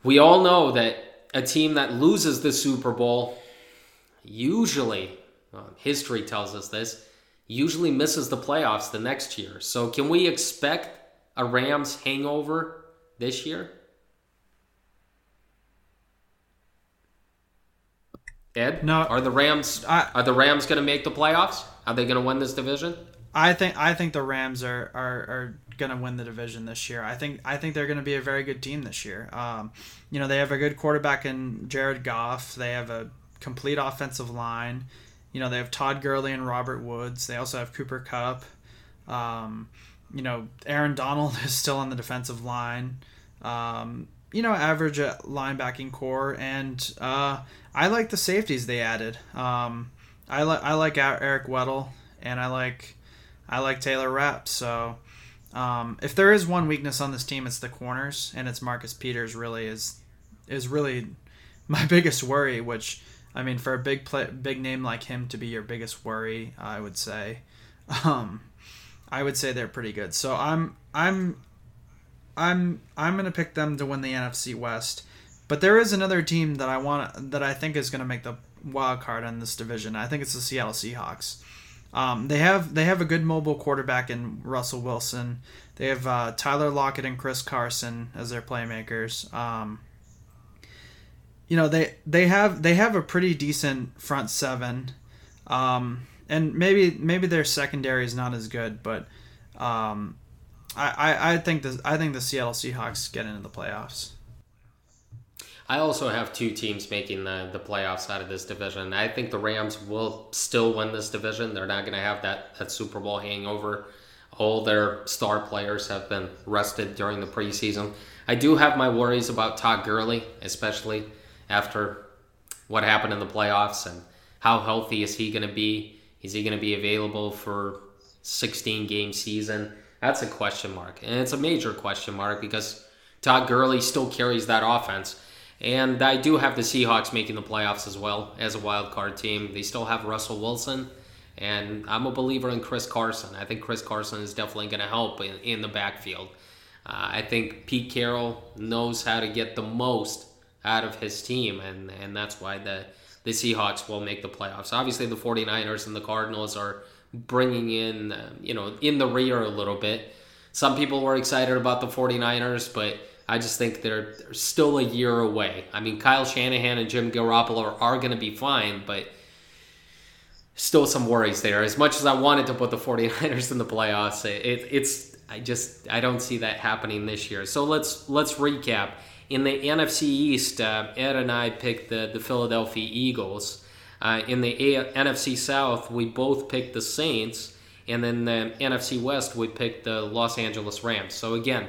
we all know that a team that loses the Super Bowl usually, well, history tells us this, usually misses the playoffs the next year. So can we expect a Rams hangover this year? Ed, No. Are the Rams I- are the Rams going to make the playoffs? Are they going to win this division? I think I think the Rams are are, are gonna win the division this year. I think I think they're gonna be a very good team this year. Um, you know they have a good quarterback in Jared Goff. They have a complete offensive line. You know they have Todd Gurley and Robert Woods. They also have Cooper Kupp. Um, you know Aaron Donald is still on the defensive line. Um, you know average at linebacking corps, and uh, I like the safeties they added. Um, I like I like Eric Weddle, and I like I like Taylor Rapp. So um, if there is one weakness on this team, it's the corners, and it's Marcus Peters. Really is is really my biggest worry. Which I mean, for a big play, big name like him to be your biggest worry, I would say, um, I would say they're pretty good. So I'm I'm I'm I'm gonna pick them to win the NFC West. But there is another team that I want that I think is gonna make the wild card in this division. I think it's the Seattle Seahawks. Um, they have they have a good mobile quarterback in Russell Wilson. They have uh, Tyler Lockett and Chris Carson as their playmakers. Um, you know they they have they have a pretty decent front seven, um, and maybe maybe their secondary is not as good, but um, I, I, I think the I think the Seattle Seahawks get into the playoffs. I also have two teams making the, the playoffs out of this division. I think the Rams will still win this division. They're not going to have that, that Super Bowl hangover. All their star players have been rested during the preseason. I do have my worries about Todd Gurley, especially after what happened in the playoffs and how healthy is he going to be? Is he going to be available for 16 game season? That's a question mark. And it's a major question mark because Todd Gurley still carries that offense. And I do have the Seahawks making the playoffs as well as a wild card team. They still have Russell Wilson, and I'm a believer in Chris Carson. I think Chris Carson is definitely going to help in, in the backfield. Uh, I think Pete Carroll knows how to get the most out of his team, and, and that's why the, the Seahawks will make the playoffs. Obviously, the 49ers and the Cardinals are bringing in, uh, you know, in the rear a little bit. Some people were excited about the 49ers, but I just think they're, they're still a year away. I mean, Kyle Shanahan and Jim Garoppolo are, are going to be fine, but still some worries there. As much as I wanted to put the 49ers in the playoffs, it, it's I just I don't see that happening this year. So let's let's recap. In the NFC East, uh, Ed and I picked the, the Philadelphia Eagles. Uh, in the A- NFC South, we both picked the Saints. And then the NFC West, we picked the Los Angeles Rams. So again,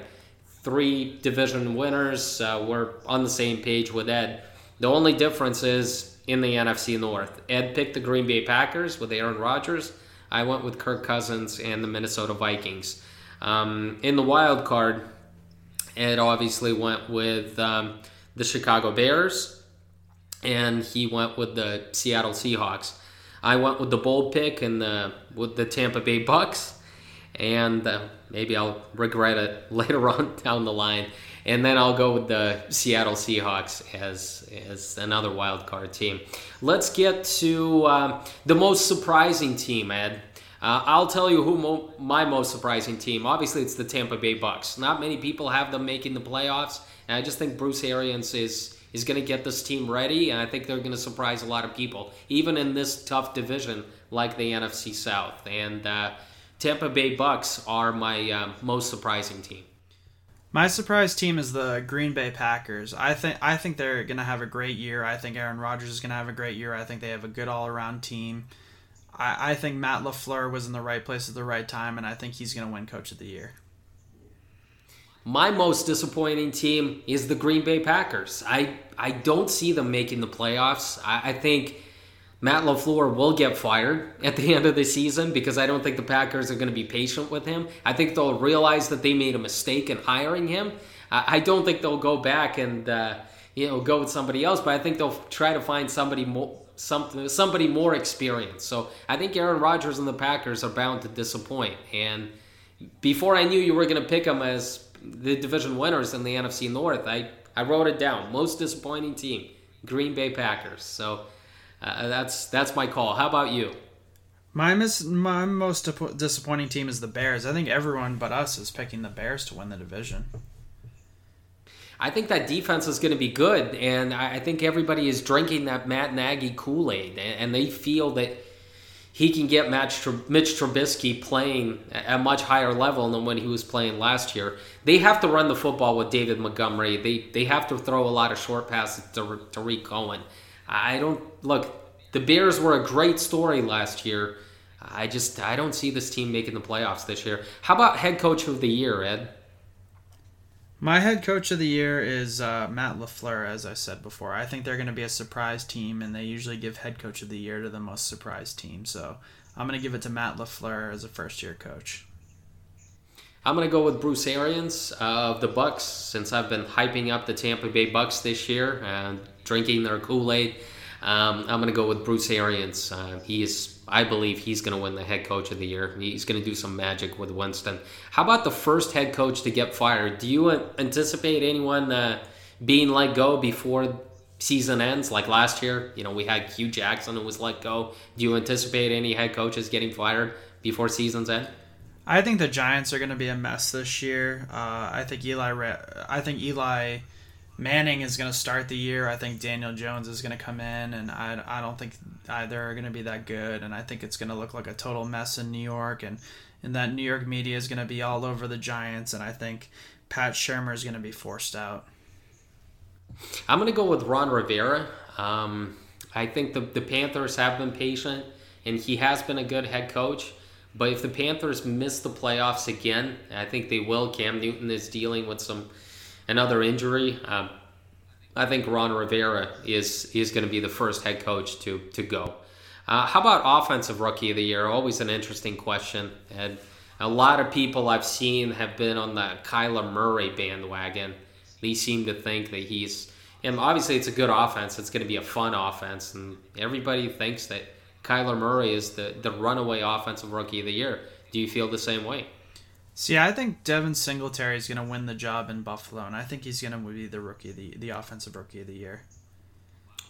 three division winners. Uh, we're on the same page with Ed. The only difference is in the NFC North. Ed picked the Green Bay Packers with Aaron Rodgers. I went with Kirk Cousins and the Minnesota Vikings. Um, in the wild card, Ed obviously went with um, the Chicago Bears, and he went with the Seattle Seahawks. I went with the bold pick and the with the Tampa Bay Bucs, and uh, maybe I'll regret it later on down the line. And then I'll go with the Seattle Seahawks as as another wild card team. Let's get to uh, the most surprising team, Ed. Uh, I'll tell you who mo- my most surprising team. Obviously, it's the Tampa Bay Bucs. Not many people have them making the playoffs, and I just think Bruce Arians is is going to get this team ready, and I think they're going to surprise a lot of people, even in this tough division like the NFC South. And uh, Tampa Bay Bucs are my uh, most surprising team. My surprise team is the Green Bay Packers. I think I think they're going to have a great year. I think Aaron Rodgers is going to have a great year. I think they have a good all around team. I, I think Matt LaFleur was in the right place at the right time, and I think he's going to win Coach of the Year. My most disappointing team is the Green Bay Packers. I, I don't see them making the playoffs. I, I think Matt LaFleur will get fired at the end of the season because I don't think the Packers are going to be patient with him. I think they'll realize that they made a mistake in hiring him. I, don't think they'll go back and uh, you know go with somebody else, but I think they'll try to find somebody more something somebody more experienced. So I think Aaron Rodgers and the Packers are bound to disappoint. And before I knew you were going to pick them as the division winners in the NFC North, I I wrote it down. Most disappointing team, Green Bay Packers. So uh, that's that's my call. How about you? My mis- my most disappointing team is the Bears. I think everyone but us is picking the Bears to win the division. I think that defense is going to be good, and I think everybody is drinking that Matt Nagy Kool Aid, and they feel that he can get Mitch Trubisky playing at a much higher level than when he was playing last year. They have to run the football with David Montgomery. They they have to throw a lot of short passes to Tarik Cohen. I don't look. The Bears were a great story last year. I just I don't see this team making the playoffs this year. How about head coach of the year, Ed? My head coach of the year is uh, Matt LaFleur, as I said before. I think they're going to be a surprise team, and they usually give head coach of the year to the most surprised team. So I'm going to give it to Matt LaFleur as a first year coach. I'm to go with Bruce Arians of the Bucs, since I've been hyping up the Tampa Bay Bucs this year and drinking their Kool Aid. Um, I'm to go with Bruce Arians. Uh, he is, I believe, he's to win the head coach of the year. He's to do some magic with Winston. How about the first head coach to get fired? Do you anticipate anyone uh, being let go before season ends, like last year? You know, we had Hue Jackson who was let go. Do you anticipate any head coaches getting fired before season's end? I think the Giants are going to be a mess this year. Uh, I think Eli. I think Eli Manning is going to start the year. I think Daniel Jones is going to come in, and I, I don't think either are going to be that good. And I think it's going to look like a total mess in New York, and and that New York media is going to be all over the Giants. And I think Pat Shurmur is going to be forced out. I'm going to go with Ron Rivera. Um, I think the the Panthers have been patient, and he has been a good head coach. But if the Panthers miss the playoffs again, I think they will. Cam Newton is dealing with some another injury. Um, I think Ron Rivera is is going to be the first head coach to to go. Uh, how about offensive rookie of the year? Always an interesting question, and a lot of people I've seen have been on the Kyler Murray bandwagon. They seem to think that he's and obviously it's a good offense. It's going to be a fun offense, and everybody thinks that Kyler Murray is the the runaway offensive rookie of the year. Do you feel the same way? See, I think Devin Singletary is going to win the job in Buffalo, and I think he's going to be the rookie, the the offensive rookie of the year.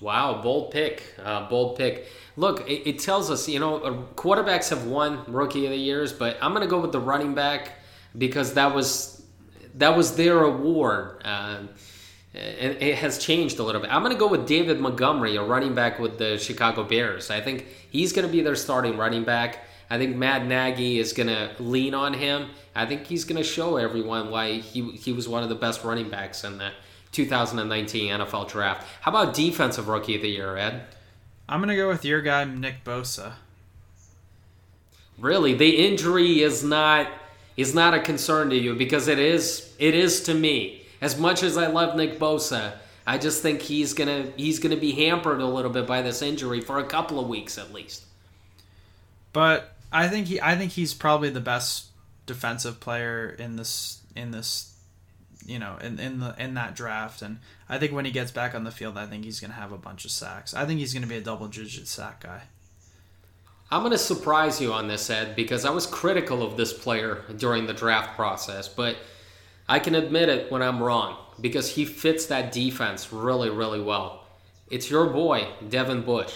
Wow, bold pick, uh, bold pick. Look, it, it, tells us, you know, uh, quarterbacks have won rookie of the years, but I'm going to go with the running back because that was that was their award. Uh, and it has changed a little bit. I'm going to go with David Montgomery, a running back with the Chicago Bears. I think he's going to be their starting running back. I think Matt Nagy is going to lean on him. I think he's going to show everyone why he, he was one of the best running backs in the 2019 NFL draft. How about defensive rookie of the year, Ed? I'm going to go with your guy, Nick Bosa. Really, the injury is not is not a concern to you because it is it is to me. As much as I love Nick Bosa, I just think he's gonna he's gonna be hampered a little bit by this injury for a couple of weeks at least. But I think he I think he's probably the best defensive player in this in this you know in, in the in that draft and I think when he gets back on the field I think he's going to have a bunch of sacks. I think he's going to be a double digit sack guy. I'm going to surprise you on this Ed because I was critical of this player during the draft process, but I can admit it when I'm wrong because he fits that defense really really well. It's your boy Devin Bush.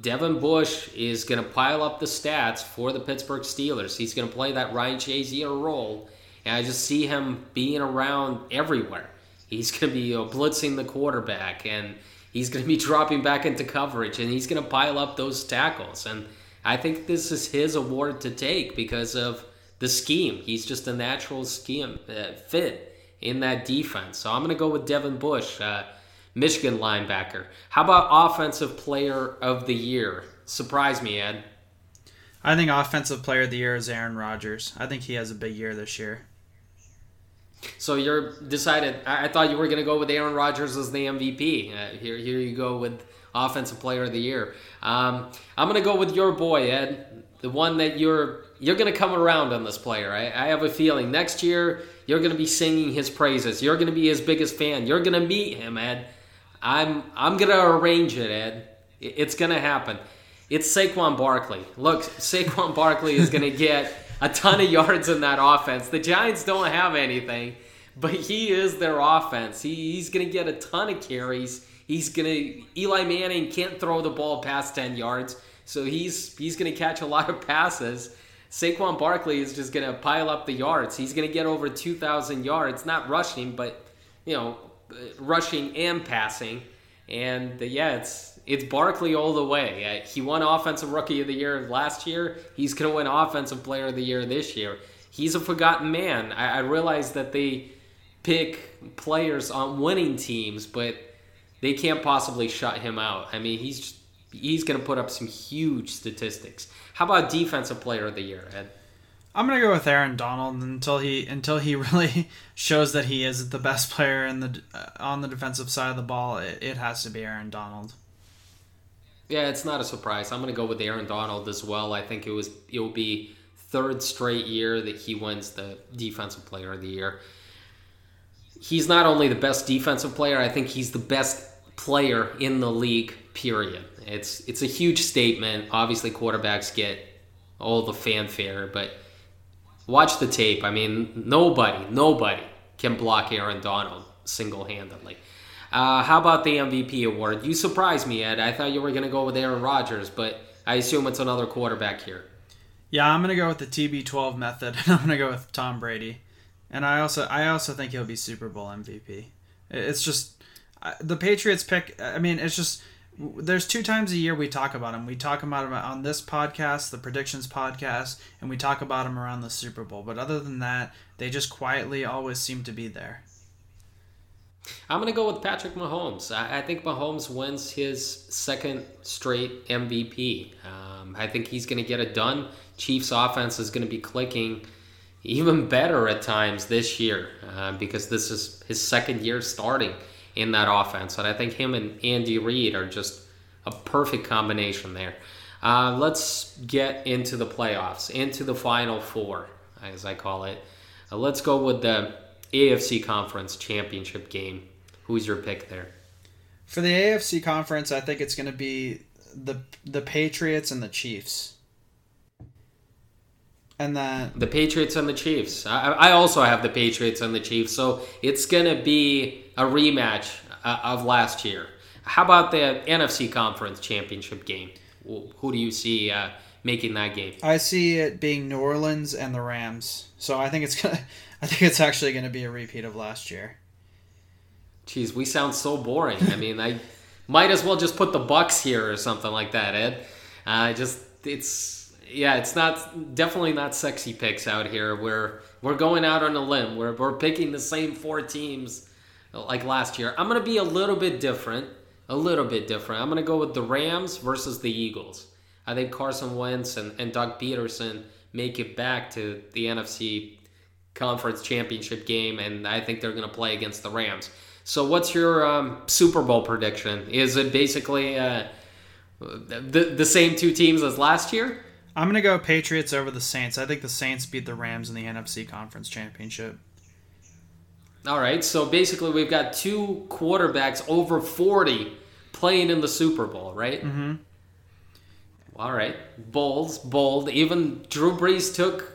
Devin Bush is going to pile up the stats for the Pittsburgh Steelers. He's going to play that Ryan Shazier role, and I just see him being around everywhere. He's going to be you know, blitzing the quarterback, and he's going to be dropping back into coverage, and he's going to pile up those tackles. And I think this is his award to take because of the scheme. He's just a natural scheme uh, fit in that defense. So I'm going to go with Devin Bush. Uh, Michigan linebacker. How about offensive player of the year? Surprise me, Ed. I think offensive player of the year is Aaron Rodgers. I think he has a big year this year. So you're decided. I, thought you were going to go with Aaron Rodgers as the MVP. Uh, here, here you go with offensive player of the year. Um, I'm going to go with your boy Ed, the one that you're you're going to come around on this player. I, I have a feeling next year you're going to be singing his praises. You're going to be his biggest fan. You're going to meet him, Ed. I'm I'm gonna arrange it, Ed. It's going to happen. It's Saquon Barkley. Look, Saquon Barkley is going to get a ton of yards in that offense. The Giants don't have anything, but he is their offense. He, he's going to get a ton of carries. He's going to Eli Manning can't throw the ball past 10 yards, so he's he's going to catch a lot of passes. Saquon Barkley is just going to pile up the yards. He's going to get over 2,000 yards, not rushing, but you know, rushing and passing. And uh, yeah, it's it's Barkley all the way. Uh, he won Offensive Rookie of the Year last year. He's going to win Offensive Player of the Year this year. He's a forgotten man. I, I realize that they pick players on winning teams, but they can't possibly shut him out. I mean, he's he's going to put up some huge statistics. How about Defensive Player of the Year, Ed? I'm gonna go with Aaron Donald until he until he really shows that he is the best player in the uh, on the defensive side of the ball. It, it has to be Aaron Donald. Yeah, it's not a surprise. I'm going to go with Aaron Donald as well. I think it was it will be third straight year that he wins the defensive player of the year. He's not only the best defensive player, I think he's the best player in the league, period. It's it's a huge statement. Obviously quarterbacks get all the fanfare, but watch the tape. I mean, nobody, nobody can block Aaron Donald single-handedly. Uh, how about the MVP award? You surprised me, Ed. I thought you were going to go with Aaron Rodgers, but I assume it's another quarterback here. Yeah, I'm going to go with the TB12 method, and I'm going to go with Tom Brady. And I also, I also think he'll be Super Bowl MVP. It's just the Patriots pick. I mean, it's just there's two times a year we talk about him. We talk about him on this podcast, the predictions podcast, and we talk about him around the Super Bowl. But other than that, they just quietly always seem to be there. I'm to go with Patrick Mahomes. I, I, think Mahomes wins his second straight MVP. Um, I think he's to get it done. Chiefs offense is to be clicking even better at times this year uh, because this is his second year starting in that offense. And I think him and Andy Reid are just a perfect combination there. Uh, let's get into the playoffs, into the final four, as I call it. Uh, let's go with the AFC Conference Championship game. Who's your pick there? For the AFC Conference, I think it's going to be the the Patriots and the Chiefs. And then the Patriots and the Chiefs. I, I also have the Patriots and the Chiefs, so it's going to be a rematch uh, of last year. How about the NFC Conference Championship game? Who do you see uh, making that game? I see it being New Orleans and the Rams. So I think it's gonna. I think it's actually going to be a repeat of last year. Jeez, we sound so boring. I mean, I might as well just put the Bucs here or something like that, Ed. Uh, just it's yeah, it's not definitely not sexy picks out here. We're we're going out on a limb. We're we're picking the same four teams like last year. I'm gonna be a little bit different, a little bit different. I'm gonna go with the Rams versus the Eagles. I think Carson Wentz and, and Doug Pederson make it back to the NFC conference championship game, and I think they're to play against the Rams. So, what's your um, Super Bowl prediction? Is it basically uh, the the same two teams as last year? I'm going to go Patriots over the Saints. I think the Saints beat the Rams in the NFC Conference Championship. All right, so basically we've got two quarterbacks over 40 playing in the Super Bowl, right? Mm-hmm. All right, bold, bold. Even Drew Brees took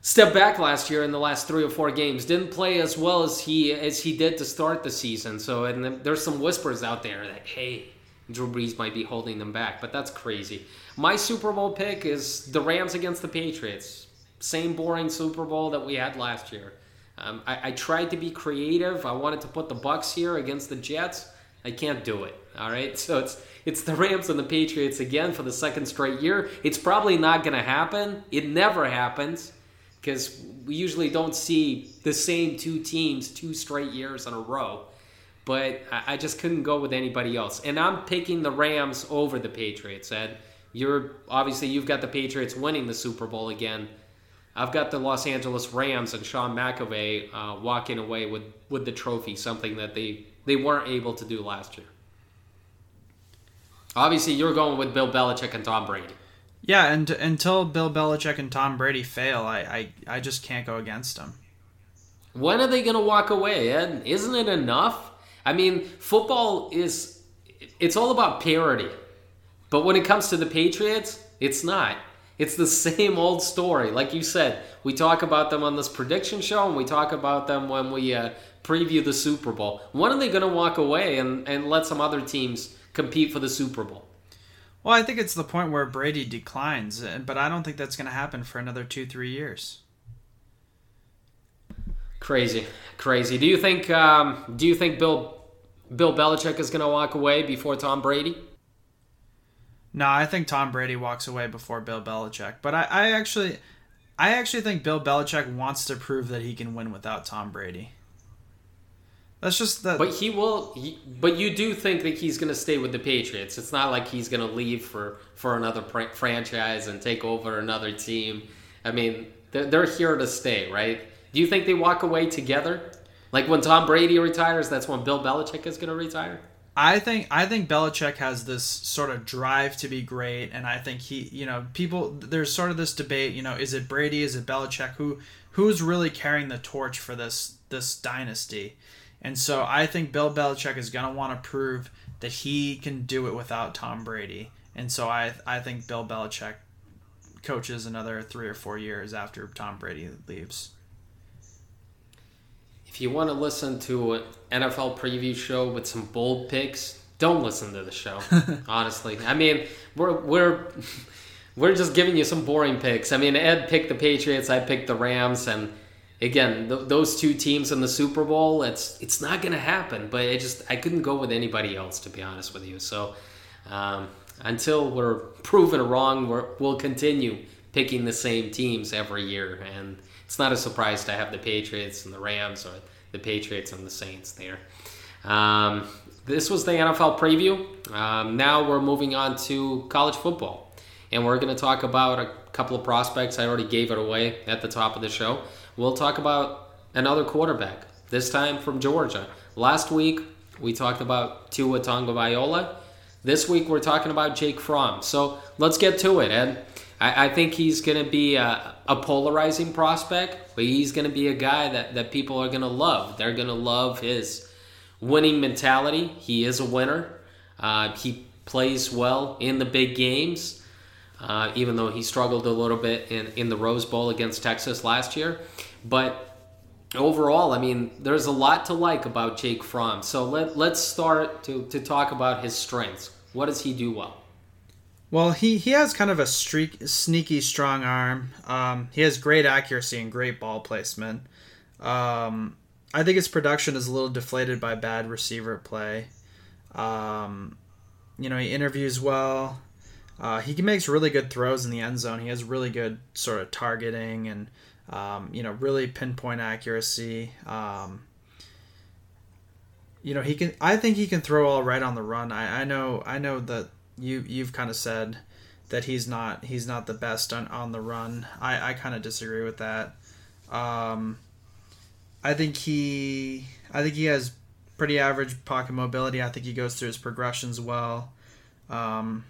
step back last year in the last three or four games. Didn't play as well as he as he did to start the season. So and there's some whispers out there that hey, Drew Brees might be holding them back, but that's crazy. My Super Bowl pick is the Rams against the Patriots. Same boring Super Bowl that we had last year. Um, I, I tried to be creative. I wanted to put the Bucs here against the Jets. I can't do it. All right, so it's it's the Rams and the Patriots again for the second straight year. It's probably not going to happen. It never happens because we usually don't see the same two teams two straight years in a row. But I just couldn't go with anybody else, and I'm picking the Rams over the Patriots. Ed, you're obviously you've got the Patriots winning the Super Bowl again. I've got the Los Angeles Rams and Sean McVay uh, walking away with, with the trophy, something that they, they weren't able to do last year. Obviously, you're going with Bill Belichick and Tom Brady. Yeah, and until Bill Belichick and Tom Brady fail, I, I, I just can't go against them. When are they going to walk away, Ed? Isn't it enough? I mean, football is it's all about parity. But when it comes to the Patriots, it's not. It's the same old story. Like you said, we talk about them on this prediction show and we talk about them when we uh, preview the Super Bowl. When are they going to walk away and, and let some other teams compete for the Super Bowl? Well, I think it's the point where Brady declines, but I don't think that's going to happen for another two, three years. Crazy, crazy. Do you think? Um, do you think Bill Bill Belichick is going to walk away before Tom Brady? No, I think Tom Brady walks away before Bill Belichick. But I, I actually, I actually think Bill Belichick wants to prove that he can win without Tom Brady. That's just that. But he will. He, but you do think that he's going to stay with the Patriots. It's not like he's going to leave for for another pr- franchise and take over another team. I mean, they're, they're here to stay, right? Do you think they walk away together? Like when Tom Brady retires, that's when Bill Belichick is going to retire. I think I think Belichick has this sort of drive to be great, and I think he, you know, people. There's sort of this debate. You know, is it Brady? Is it Belichick? Who who's really carrying the torch for this this dynasty? And so I think Bill Belichick is going to want to prove that he can do it without Tom Brady. And so I I think Bill Belichick coaches another three or four years after Tom Brady leaves. If you want to listen to an NFL preview show with some bold picks, don't listen to the show. honestly, I mean we're we're we're just giving you some boring picks. I mean Ed picked the Patriots, I picked the Rams, and again, th- those two teams in the Super Bowl, it's it's not going to happen. But it just I couldn't go with anybody else to be honest with you. So um, until we're proven wrong, we will continue picking the same teams every year, and it's not a surprise to have the Patriots and the Rams or the Patriots and the Saints there. Um, this was the NFL preview. Um, now we're moving on to college football, and we're going to talk about a couple of prospects. I already gave it away at the top of the show we'll talk about another quarterback, this time from Georgia. Last week, we talked about Tua Tagovailoa. This week, we're talking about Jake Fromm. So let's get to it, Ed. I, I think he's going to be a, a, polarizing prospect, but he's going to be a guy that, that people are going to love. They're going to love his winning mentality. He is a winner. Uh, he plays well in the big games, uh, even though he struggled a little bit in, in the Rose Bowl against Texas last year. But overall, I mean, there's a lot to like about Jake Fromm. So let, let's start to, to talk about his strengths. What does he do well? Well, he, he has kind of a streak, sneaky strong arm. Um, he has great accuracy and great ball placement. Um, I think his production is a little deflated by bad receiver play. Um, you know, he interviews well. Uh, he makes really good throws in the end zone. He has really good sort of targeting and um, you know, really pinpoint accuracy. Um, you know, he can. I think he can throw all right on the run. I, I know. I know that you you've kind of said that he's not he's not the best on, on the run. I, I kind of disagree with that. Um, I think he I think he has pretty average pocket mobility. I think he goes through his progressions well. Um,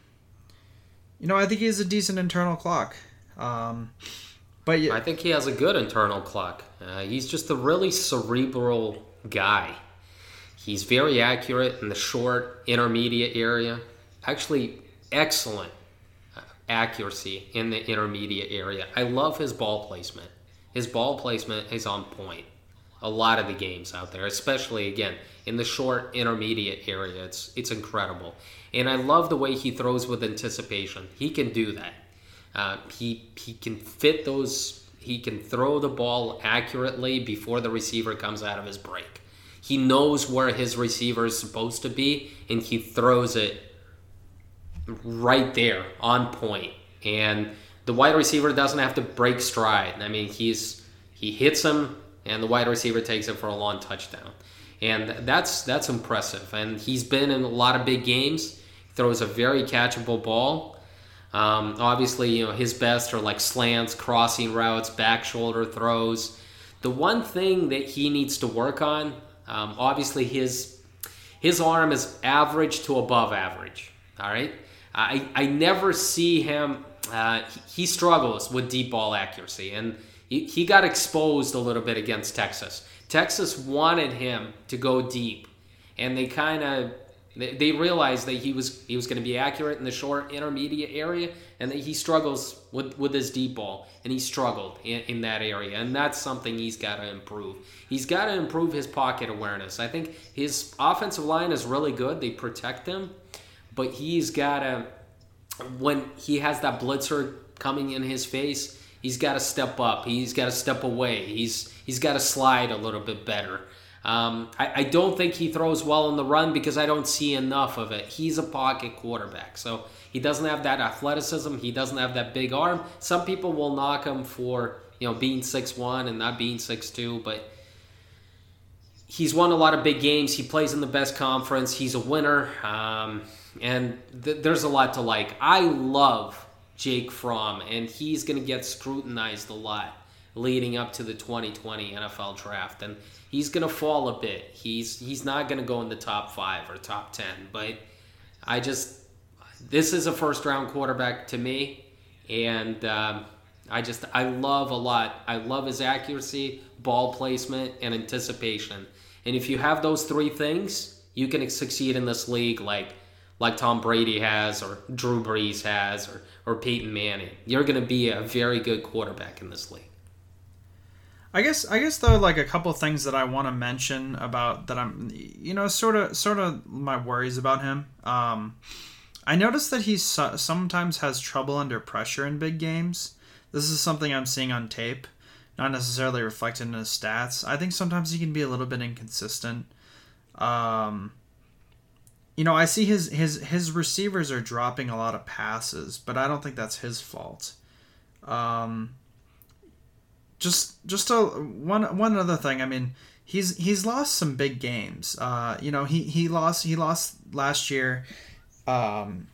you know, I think he has a decent internal clock. Um, but yeah. I think he has a good internal clock. Uh, he's just a really cerebral guy. He's very accurate in the short, intermediate area. Actually, excellent uh, accuracy in the intermediate area. I love his ball placement. His ball placement is on point. A lot of the games out there, especially again in the short intermediate area, it's it's incredible. And I love the way he throws with anticipation. He can do that. Uh, he he can fit those. He can throw the ball accurately before the receiver comes out of his break. He knows where his receiver is supposed to be, and he throws it right there on point. And the wide receiver doesn't have to break stride. I mean, he's he hits him, and the wide receiver takes it for a long touchdown. And that's that's impressive. And he's been in a lot of big games. Throws a very catchable ball. Um, obviously, you know his best are like slants, crossing routes, back shoulder throws. The one thing that he needs to work on, um, obviously his his arm is average to above average. All right, I I never see him. Uh, he, he, struggles with deep ball accuracy, and he, he got exposed a little bit against Texas. Texas wanted him to go deep, and they kind of They, realized that he was he was going to be accurate in the short intermediate area, and that he struggles with with his deep ball, and he struggled in, in that area, and that's something he's got to improve. He's got to improve his pocket awareness. I think his offensive line is really good; they protect him, but he's got to when he has that blitzer coming in his face, he's got to step up. He's got to step away. He's he's got to slide a little bit better. Um, I, I, don't think he throws well on the run because I don't see enough of it. He's a pocket quarterback, so he doesn't have that athleticism. He doesn't have that big arm. Some people will knock him for you know being six one and not being six two, but he's won a lot of big games. He plays in the best conference. He's a winner, um, and th- there's a lot to like. I love Jake Fromm, and he's going to get scrutinized a lot leading up to the 2020 NFL draft, and he's going to fall a bit. He's he's not going to go in the top five or top ten, but I just this is a first round quarterback to me, and um, I just I love a lot. I love his accuracy, ball placement, and anticipation. And if you have those three things, you can succeed in this league like like Tom Brady has or Drew Brees has or, or Peyton Manning. You're going to be a very good quarterback in this league. I guess I guess though like a couple things that I want to mention about that I'm you know sort of sort of my worries about him. Um, I noticed that he sometimes has trouble under pressure in big games. This is something I'm seeing on tape, not necessarily reflected in his stats. I think sometimes he can be a little bit inconsistent. Um, you know, I see his his his receivers are dropping a lot of passes, but I don't think that's his fault. Um, just just a one one other thing. I mean, he's he's lost some big games. Uh, you know, he he lost he lost last year, um,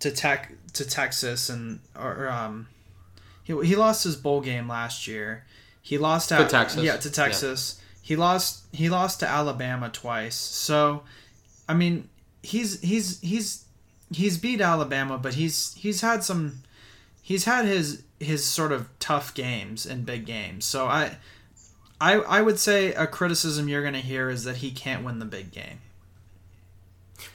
to Tech to Texas and or um, he he lost his bowl game last year. He lost at, to Texas. Yeah, to Texas. Yeah. He lost he lost to Alabama twice. So, I mean, he's he's he's he's beat Alabama, but he's he's had some he's had his his sort of tough games and big games. So I I I would say a criticism you're going to hear is that he can't win the big game.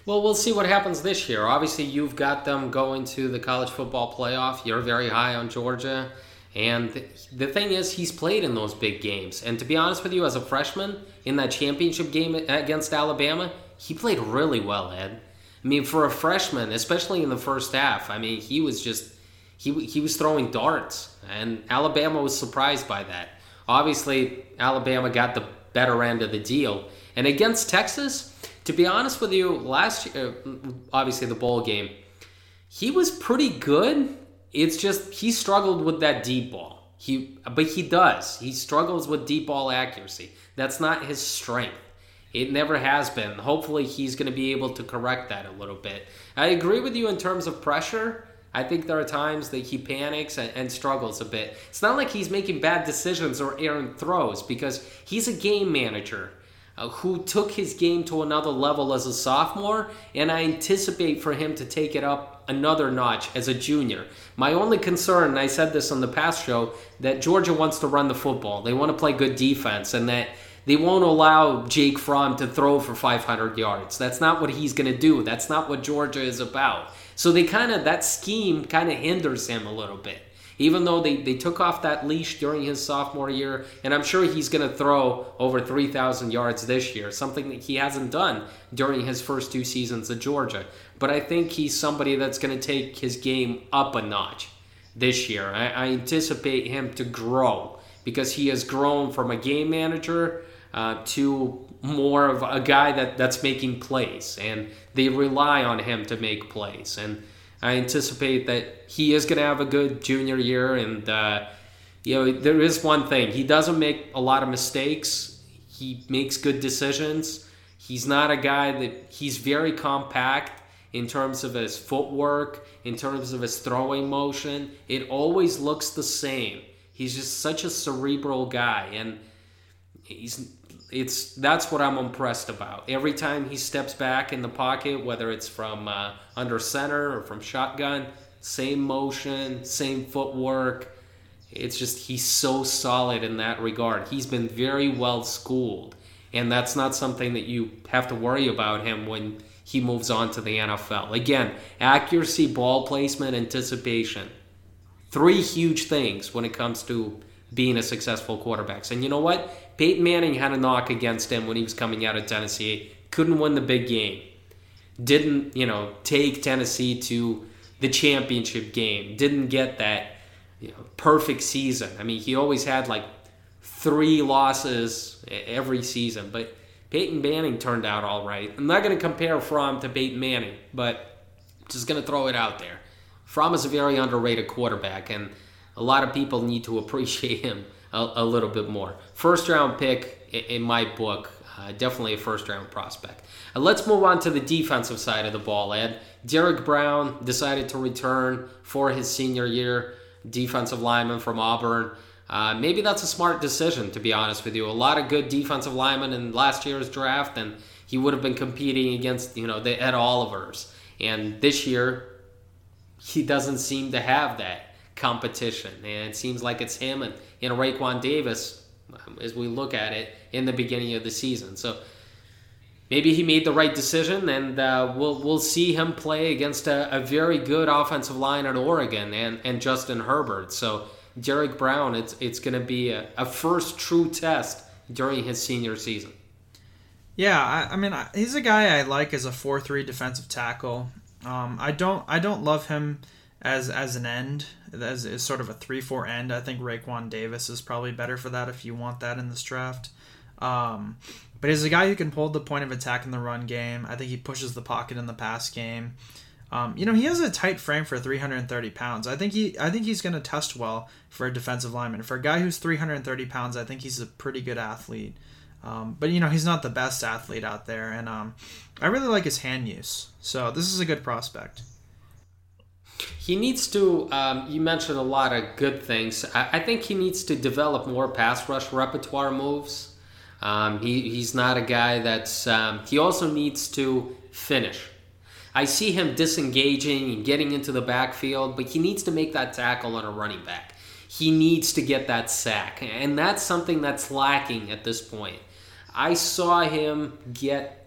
Well, we'll see what happens this year. Obviously, you've got them going to the college football playoff. You're very high on Georgia. And the thing is, he's played in those big games. And to be honest with you, as a freshman in that championship game against Alabama, he played really well, Ed. I mean, for a freshman, especially in the first half, I mean, he was just he he was throwing darts, and Alabama was surprised by that. Obviously, Alabama got the better end of the deal, and against Texas, to be honest with you, last year, uh, obviously the bowl game, he was pretty good. It's just he struggled with that deep ball. He, but he does. He struggles with deep ball accuracy. That's not his strength. It never has been. Hopefully, he's going to be able to correct that a little bit. I agree with you in terms of pressure. I think there are times that he panics and, and, struggles a bit. It's not like he's making bad decisions or errant throws because he's a game manager uh, who took his game to another level as a sophomore, and I anticipate for him to take it up another notch as a junior. My only concern, and I said this on the past show, that Georgia wants to run the football. They want to play good defense, and that they won't allow Jake Fromm to throw for 500 yards. That's not what he's going to do. That's not what Georgia is about. So they kind of, that scheme kind of hinders him a little bit. Even though they, they took off that leash during his sophomore year, and I'm sure he's going to throw over 3,000 yards this year, something that he hasn't done during his first two seasons at Georgia. But I think he's somebody that's going to take his game up a notch this year. I, I anticipate him to grow because he has grown from a game manager uh, to more of a guy that, that's making plays, and they rely on him to make plays. And I anticipate that he is going to have a good junior year. And, uh, you know, there is one thing he doesn't make a lot of mistakes, he makes good decisions. He's not a guy that he's very compact in terms of his footwork, in terms of his throwing motion. It always looks the same. He's just such a cerebral guy. And he's it's that's what I'm impressed about. Every time he steps back in the pocket, whether it's from uh, under center or from shotgun, same motion, same footwork. It's just he's so solid in that regard. He's been very well schooled, and that's not something that you have to worry about him when he moves on to the NFL. Again, accuracy, ball placement, anticipation. Three huge things when it comes to being a successful quarterback. And you know what? Peyton Manning had a knock against him when he was coming out of Tennessee. Couldn't win the big game. Didn't, you know, take Tennessee to the championship game. Didn't get that, you know, perfect season. I mean, he always had like three losses every season, but Peyton Manning turned out all right. I'm not going to compare Fromm to Peyton Manning, but just going to throw it out there. Fromm is a very underrated quarterback, and a lot of people need to appreciate him a, a little bit more. First round pick in my book, uh, definitely a first round prospect. Uh, let's move on to the defensive side of the ball, Ed. Derrick Brown decided to return for his senior year, defensive lineman from Auburn. Uh, maybe that's a smart decision, to be honest with you. A lot of good defensive linemen in last year's draft, and he would have been competing against, you know, the Ed Olivers. And this year, he doesn't seem to have that competition. And it seems like it's him and, and Raekwon Davis um, as we look at it in the beginning of the season. So maybe he made the right decision, and uh, we'll we'll see him play against a, a, very good offensive line at Oregon and, and Justin Herbert. So Derrick Brown, it's it's going to be a, a, first true test during his senior season. Yeah, I, I mean he's a guy I like as a four three defensive tackle. Um, I don't I don't love him as as an end as, as sort of a three four end. I think Raekwon Davis is probably better for that if you want that in this draft. Um, but he's a guy who can hold the point of attack in the run game. I think he pushes the pocket in the pass game. Um, you know, he has a tight frame for 330 pounds. I think he, I think he's going to test well for a defensive lineman. For a guy who's 330 pounds, I think he's a pretty good athlete. Um, but you know, he's not the best athlete out there, and um, I really like his hand use. So this is a good prospect. He needs to. Um, you mentioned a lot of good things. I, I, think he needs to develop more pass rush repertoire moves. Um, he, he's not a guy that's. Um, he also needs to finish. I see him disengaging and getting into the backfield, but he needs to make that tackle on a running back. He needs to get that sack, and that's something that's lacking at this point. I saw him get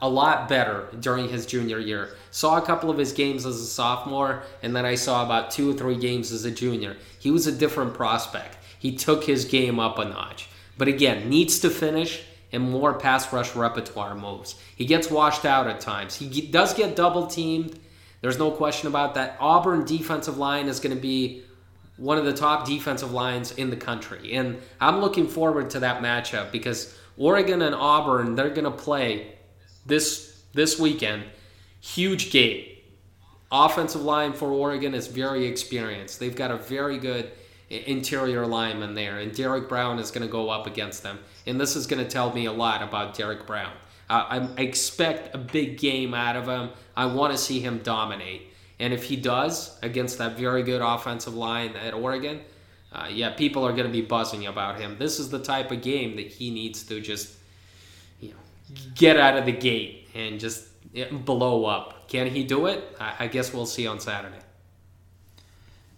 a lot better during his junior year. Saw a couple of his games as a sophomore, and then I saw about two or three games as a junior. He was a different prospect. He took his game up a notch. But again, needs to finish and more pass rush repertoire moves. He gets washed out at times. He does get double teamed. There's no question about that. Auburn defensive line is going to be one of the top defensive lines in the country. And I'm looking forward to that matchup because Oregon and Auburn, they're going to play this this weekend. Huge game. Offensive line for Oregon is very experienced. They've got a very good interior lineman there, and Derrick Brown is going to go up against them. And this is going to tell me a lot about Derrick Brown. Uh, I expect a big game out of him. I want to see him dominate. And if he does against that very good offensive line at Oregon, uh, yeah, people are going to be buzzing about him. This is the type of game that he needs to just get out of the gate and just blow up. Can he do it? I, I guess we'll see on Saturday.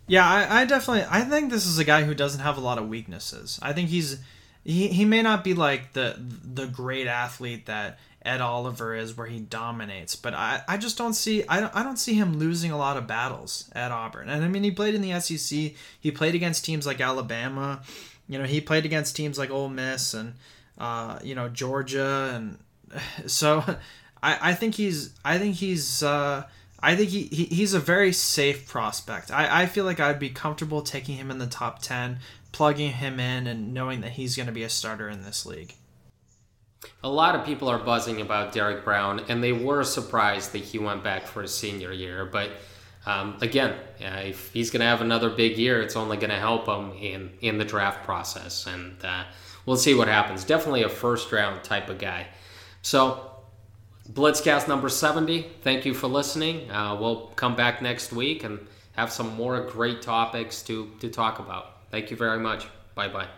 Yeah, I, I, definitely I think this is a guy who doesn't have a lot of weaknesses. I think he's he, he may not be like the the great athlete that Ed Oliver is where he dominates, but I, I just don't see I don't, I don't see him losing a lot of battles at Auburn. And I mean he played in the SEC, he played against teams like Alabama, you know, he played against teams like Ole Miss and uh, you know, Georgia and so I, I think he's I think he's uh I think he, he he's a very safe prospect. I, I feel like I'd be comfortable taking him in the top 10, plugging him in, and knowing that he's going to be a starter in this league. A lot of people are buzzing about Derrick Brown, and they were surprised that he went back for his senior year. But um, again, if he's going to have another big year, it's only going to help him in, in the draft process. And uh, we'll see what happens. Definitely a first round type of guy. So Blitzcast number 70. Thank you for listening. Uh, we'll come back next week and have some more great topics to, to talk about. Thank you very much. Bye bye.